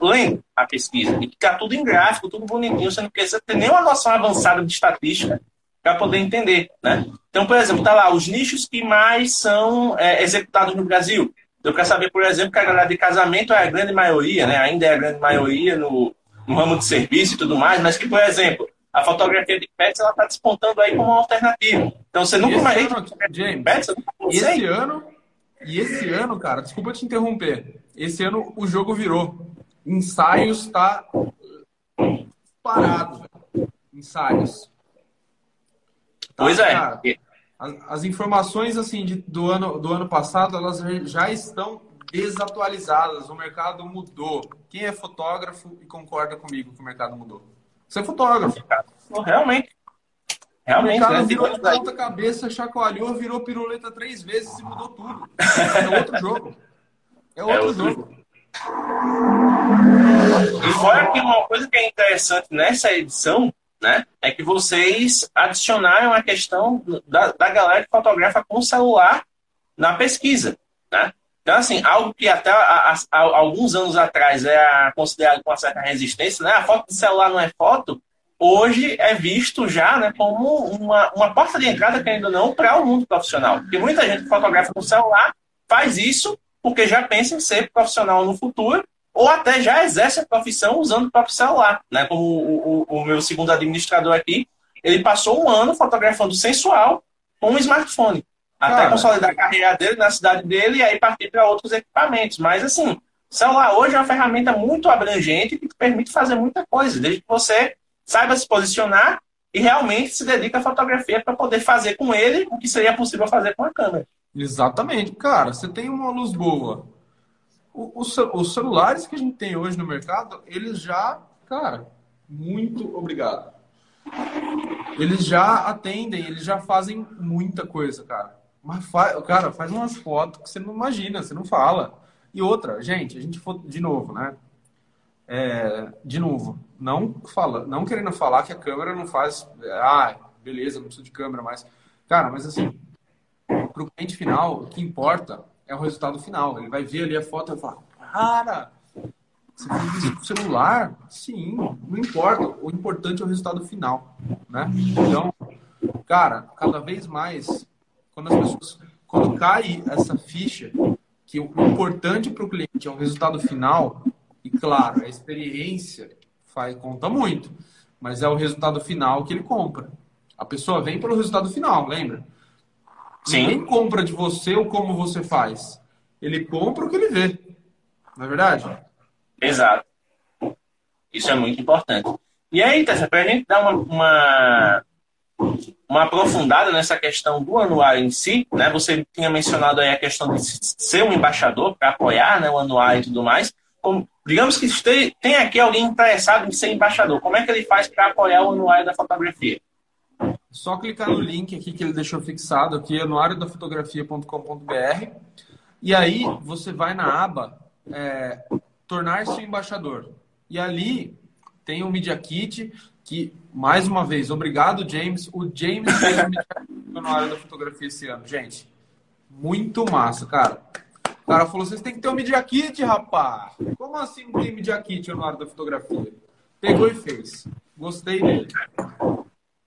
lendo a pesquisa. E ficar tudo em gráfico, tudo bonitinho, você não precisa ter nenhuma noção avançada de estatística para poder entender. Né? Então, por exemplo, tá lá os nichos que mais são é, executados no Brasil. Eu quero saber, por exemplo, que a galera de casamento é a grande maioria, né? ainda é a grande maioria no, no ramo de serviço e tudo mais, mas que, por exemplo, a fotografia de pets ela está despontando aí como uma alternativa. Então você nunca mais James, pets, e esse ano e esse ano, cara, desculpa te interromper. Esse ano o jogo virou ensaios está parado. Salles. Tá, pois é. Cara, as, as, informações assim de, do, ano, do ano passado, elas já estão desatualizadas. O mercado mudou. Quem é fotógrafo e concorda comigo que o mercado mudou? Você é fotógrafo. Realmente. Realmente. O mercado né? virou de ponta cabeça, chacoalhou, virou piruleta três vezes e mudou tudo. É outro jogo. É outro, é outro jogo. jogo. E fora que uma coisa que é interessante nessa edição, né, é que vocês adicionaram a questão da, da galera que fotografa com celular na pesquisa, né? Então, assim, algo que até a, a, alguns anos atrás era considerado com uma certa resistência, né? A foto de celular não é foto, hoje é visto já né, como uma, uma porta de entrada, querendo ou não, para o mundo profissional. Porque muita gente que fotografa com celular faz isso porque já pensa em ser profissional no futuro ou até já exerce a profissão usando o próprio celular. Né? Como o, o, o meu segundo administrador aqui, ele passou um ano fotografando sensual com um smartphone. Até Cara. consolidar a carreira dele na cidade dele e aí partir para outros equipamentos. Mas assim, celular hoje é uma ferramenta muito abrangente que te permite fazer muita coisa, desde que você saiba se posicionar e realmente se dedica à fotografia para poder fazer com ele o que seria possível fazer com a câmera. Exatamente. Cara, você tem uma luz boa. O, o, os celulares que a gente tem hoje no mercado, eles já, cara, muito obrigado. Eles já atendem, eles já fazem muita coisa, cara. Mas, fa cara, faz umas fotos que você não imagina, você não fala. E outra, gente, a gente for de novo, né? É, de novo, não fala, não querendo falar que a câmera não faz, ah, beleza, não preciso de câmera mais. Cara, mas assim, para o cliente final, o que importa é o resultado final. Ele vai ver ali a foto e vai falar, cara, você fez isso com celular? Sim, não importa. O importante é o resultado final, né? Então, cara, cada vez mais, quando as pessoas, quando cai essa ficha, que o importante para o cliente é o resultado final, e claro, a experiência faz, conta muito, mas é o resultado final que ele compra. A pessoa vem pelo resultado final, lembra? Sim. Ninguém compra de você ou como você faz. Ele compra o que ele vê. Não é verdade? Exato. Isso é muito importante. E aí, Tessa, para a gente dar uma, uma, uma, aprofundada nessa questão do anuário em si, né? Você tinha mencionado aí a questão de ser um embaixador para apoiar né, o anuário e tudo mais. Como, digamos que tem aqui alguém interessado em ser embaixador. Como é que ele faz para apoiar o anuário da fotografia? Só clicar no link aqui que ele deixou fixado aqui, anuariodafotografia.com.br e aí você vai na aba é, tornar-se embaixador. E ali tem o Media Kit, que, mais uma vez, obrigado, James. O James fez Kit no área da fotografia esse ano. Gente, muito massa, cara. O cara falou, vocês têm que ter um Media Kit, rapaz. Como assim não tem Media Kit no área da fotografia? Pegou e fez. Gostei dele.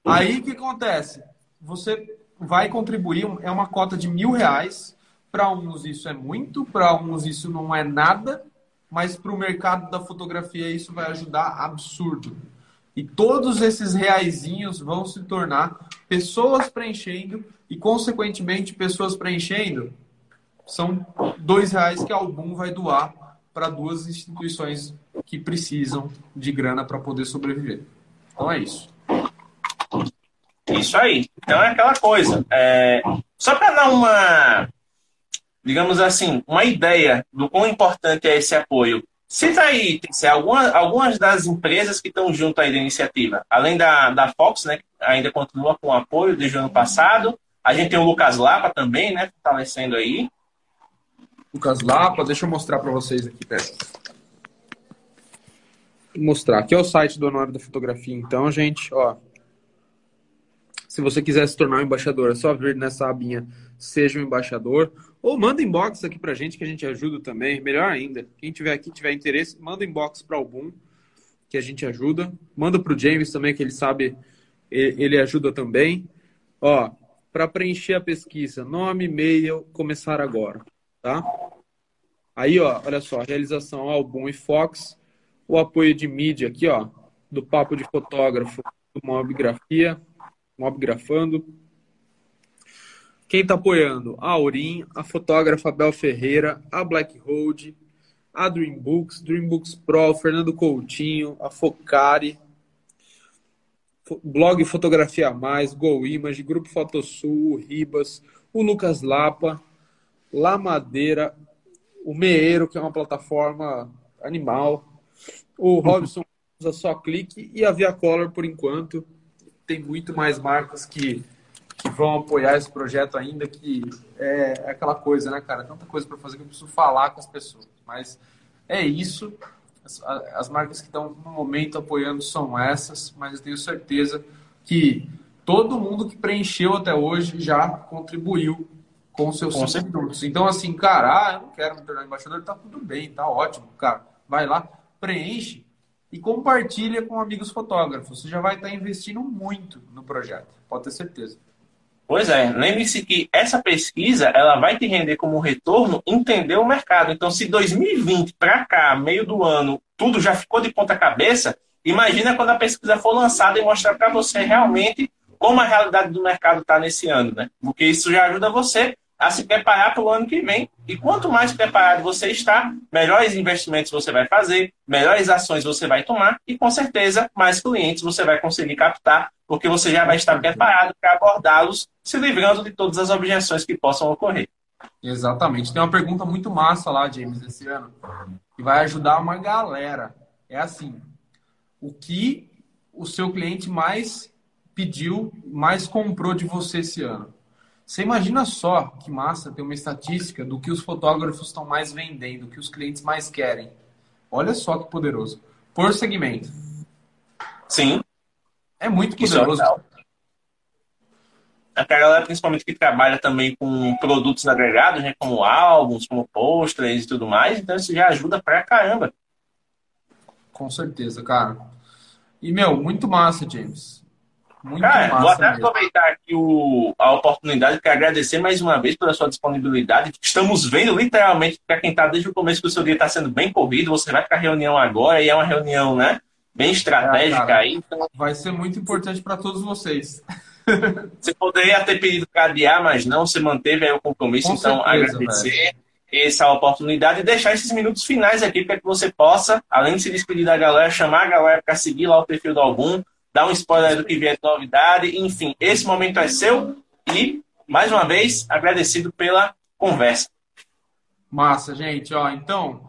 Aí o que acontece? Você vai contribuir, é uma cota de mil reais. Para uns isso é muito, para uns isso não é nada, mas para o mercado da fotografia isso vai ajudar absurdo. E todos esses reaisinhos vão se tornar pessoas preenchendo e, consequentemente, pessoas preenchendo são dois reais que a Album vai doar para duas instituições que precisam de grana para poder sobreviver. Então é isso. Isso aí. Então é aquela coisa. É... Só para dar uma, digamos assim, uma ideia do quão importante é esse apoio. Cita aí, tem algumas, algumas das empresas que estão junto aí da iniciativa. Além da, da Fox, né, que ainda continua com apoio desde o ano passado. A gente tem o Lucas Lapa também, né, fortalecendo aí. Lucas Lapa, deixa eu mostrar para vocês aqui, pera. Vou mostrar. Aqui é o site do Honório da Fotografia, então, gente, ó. Se você quiser se tornar um embaixador, é só vir nessa abinha Seja um Embaixador. Ou manda inbox aqui pra gente que a gente ajuda também. Melhor ainda, quem tiver aqui, tiver interesse, manda inbox para Boom, que a gente ajuda. Manda pro James também, que ele sabe, ele ajuda também. Ó, para preencher a pesquisa, nome, e-mail, começar agora, tá? Aí, ó, olha só, realização Album e Fox, o apoio de mídia aqui, ó, do Papo de Fotógrafo, do Mobgrafia, Mobgrafando. Quem está apoiando? A Aurim, a fotógrafa Bel Ferreira, a Black Road, a Dream Books, Dream Books Pro, Fernando Coutinho, a Focari, blog Fotografia Mais, Go Image, Grupo Fotosul, Ribas, o Lucas Lapa, La Madeira, o Meeiro, que é uma plataforma animal, o Robson usa só clique e a Via Color por enquanto. Tem muito mais marcas que, que vão apoiar esse projeto ainda, que é, aquela coisa, né, cara? Tanta coisa para fazer que eu preciso falar com as pessoas. Mas é isso. As, as marcas que estão no momento apoiando são essas, mas eu tenho certeza que todo mundo que preencheu até hoje já contribuiu com seus com minutos. Então, assim, cara, ah, eu não quero me tornar embaixador, tá tudo bem, tá ótimo, cara. Vai lá, preenche e compartilha com amigos fotógrafos. Você já vai estar investindo muito no projeto, pode ter certeza. Pois é, lembre-se que essa pesquisa ela vai te render como retorno entender o mercado. Então, se 2020 para cá, meio do ano, tudo já ficou de ponta cabeça, imagina quando a pesquisa for lançada e mostrar para você realmente como a realidade do mercado está nesse ano, né? Porque isso já ajuda você a se preparar para o ano que vem. E quanto mais preparado você está, melhores investimentos você vai fazer, melhores ações você vai tomar e, com certeza, mais clientes você vai conseguir captar, porque você já vai estar preparado para abordá-los, se livrando de todas as objeções que possam ocorrer. Exatamente. Tem uma pergunta muito massa lá, James, esse ano, que vai ajudar uma galera. É assim: o que o seu cliente mais pediu, mais comprou de você esse ano? Você imagina só que massa ter uma estatística do que os fotógrafos estão mais vendendo, que os clientes mais querem. Olha só que poderoso. Por segmento. Sim. É muito poderoso. É a galera, principalmente, que trabalha também com produtos agregados, né, como álbuns, como posters e tudo mais, então isso já ajuda pra caramba. Com certeza, cara. E, meu, muito massa, James. Muito Cara, vou até mesmo. aproveitar aqui o, a oportunidade para agradecer mais uma vez pela sua disponibilidade. Estamos vendo literalmente para quem está desde o começo que o seu dia está sendo bem corrido. Você vai para a reunião agora e é uma reunião, né? Bem estratégica é, aí. Então... Vai ser muito importante para todos vocês. Você poderia ter pedido para adiar, mas não, você manteve aí o compromisso. Com então, certeza, agradecer. Velho essa oportunidade e deixar esses minutos finais aqui para que você possa, além de se despedir da galera, chamar a galera para seguir lá o perfil do algum, dar um spoiler do que vier de novidade. Enfim, esse momento é seu e, mais uma vez, agradecido pela conversa. Massa, gente. Ó, então,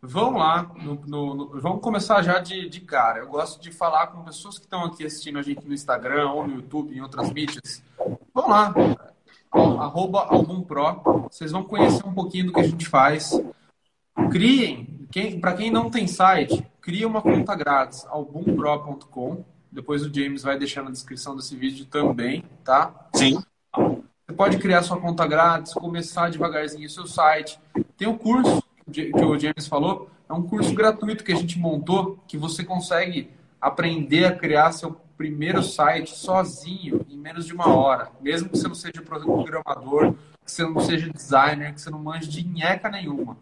vamos lá. No, no, no, vamos começar já de, de cara. Eu gosto de falar com pessoas que estão aqui assistindo a gente no Instagram ou no YouTube, em outras mídias. Vamos lá. Arroba Album Pro. Vocês vão conhecer um pouquinho do que a gente faz. Criem, quem, para quem não tem site, crie uma conta grátis, albumpro.com depois o James vai deixar na descrição desse vídeo também, tá? Sim. Você pode criar sua conta grátis, começar devagarzinho o seu site. Tem o um curso que o James falou, é um curso gratuito que a gente montou, que você consegue aprender a criar seu primeiro site sozinho em menos de uma hora. Mesmo que você não seja programador, que você não seja designer, que você não manje de nheca nenhuma.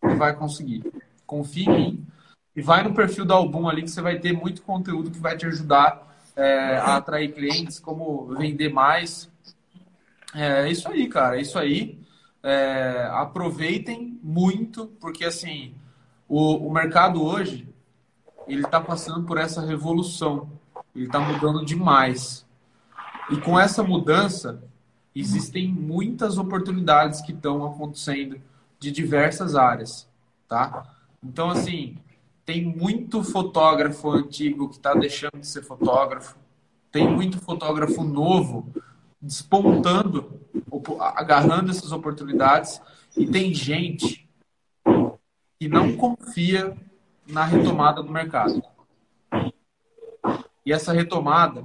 Você vai conseguir. Confie em mim. E vai no perfil do Album ali que você vai ter muito conteúdo que vai te ajudar é, a atrair clientes, como vender mais. É isso aí, cara. É isso aí. É, aproveitem muito, porque assim, o, o mercado hoje ele está passando por essa revolução. Ele está mudando demais. E com essa mudança, existem muitas oportunidades que estão acontecendo de diversas áreas, tá? Então, assim, tem muito fotógrafo antigo que está deixando de ser fotógrafo. Tem muito fotógrafo novo despontando, agarrando essas oportunidades. E tem gente que não confia na retomada do mercado. E essa retomada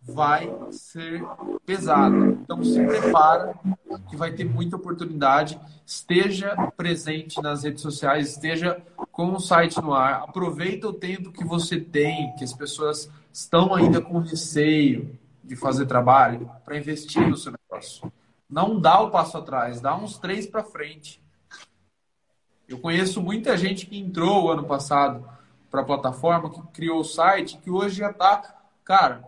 vai ser pesada. Então se prepara que vai ter muita oportunidade. Esteja presente nas redes sociais, esteja com o site no ar. Aproveita o tempo que você tem, que as pessoas estão ainda com receio de fazer trabalho, para investir no seu negócio. Não dá o passo atrás, dá uns três para frente. Eu conheço muita gente que entrou ano passado para a plataforma, que criou o site, que hoje já está, cara,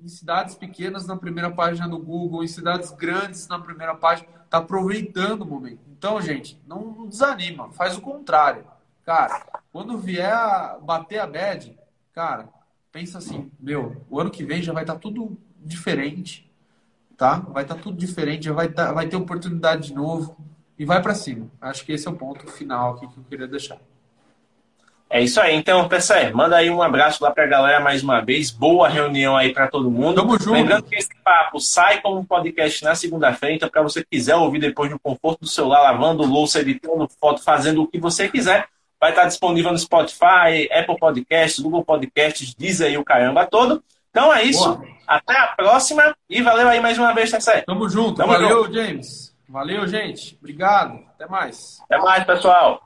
em cidades pequenas na primeira página do Google, em cidades grandes na primeira página, está aproveitando o momento. Então, gente, não desanima, faz o contrário. Cara, quando vier a bater a bad, cara, pensa assim, meu, o ano que vem já vai estar tá tudo diferente, tá? Vai estar tá tudo diferente, já vai, tá, vai ter oportunidade de novo e vai para cima. Acho que esse é o ponto final aqui que eu queria deixar. É isso aí. Então, pessoal, manda aí um abraço lá pra galera mais uma vez. Boa reunião aí para todo mundo. Tamo junto. Lembrando que esse papo sai como podcast na segunda-feira, então para você quiser ouvir depois no conforto do celular, lavando louça, editando foto, fazendo o que você quiser, vai estar disponível no Spotify, Apple Podcasts, Google Podcasts, diz aí o caramba todo. Então é isso. Boa. Até a próxima e valeu aí mais uma vez, Tessé. Tamo junto. Tamo valeu, junto. James. Valeu, gente. Obrigado. Até mais. Até mais, pessoal.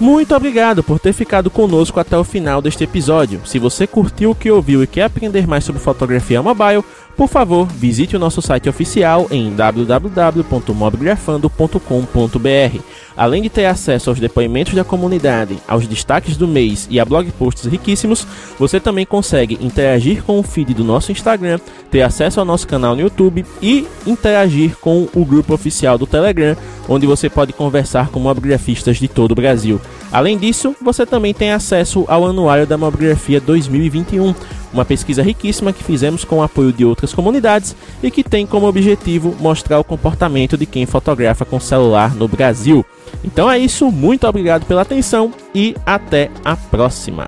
Muito obrigado por ter ficado conosco até o final deste episódio. Se você curtiu o que ouviu e quer aprender mais sobre fotografia mobile, por favor, visite o nosso site oficial em www.mobgrafando.com.br. Além de ter acesso aos depoimentos da comunidade, aos destaques do mês e a blog posts riquíssimos, você também consegue interagir com o feed do nosso Instagram, ter acesso ao nosso canal no YouTube e interagir com o grupo oficial do Telegram, onde você pode conversar com mobigrafistas de todo o Brasil. Além disso, você também tem acesso ao Anuário da Mobigrafia 2021 uma pesquisa riquíssima que fizemos com o apoio de outras comunidades e que tem como objetivo mostrar o comportamento de quem fotografa com celular no Brasil. Então é isso, muito obrigado pela atenção e até a próxima.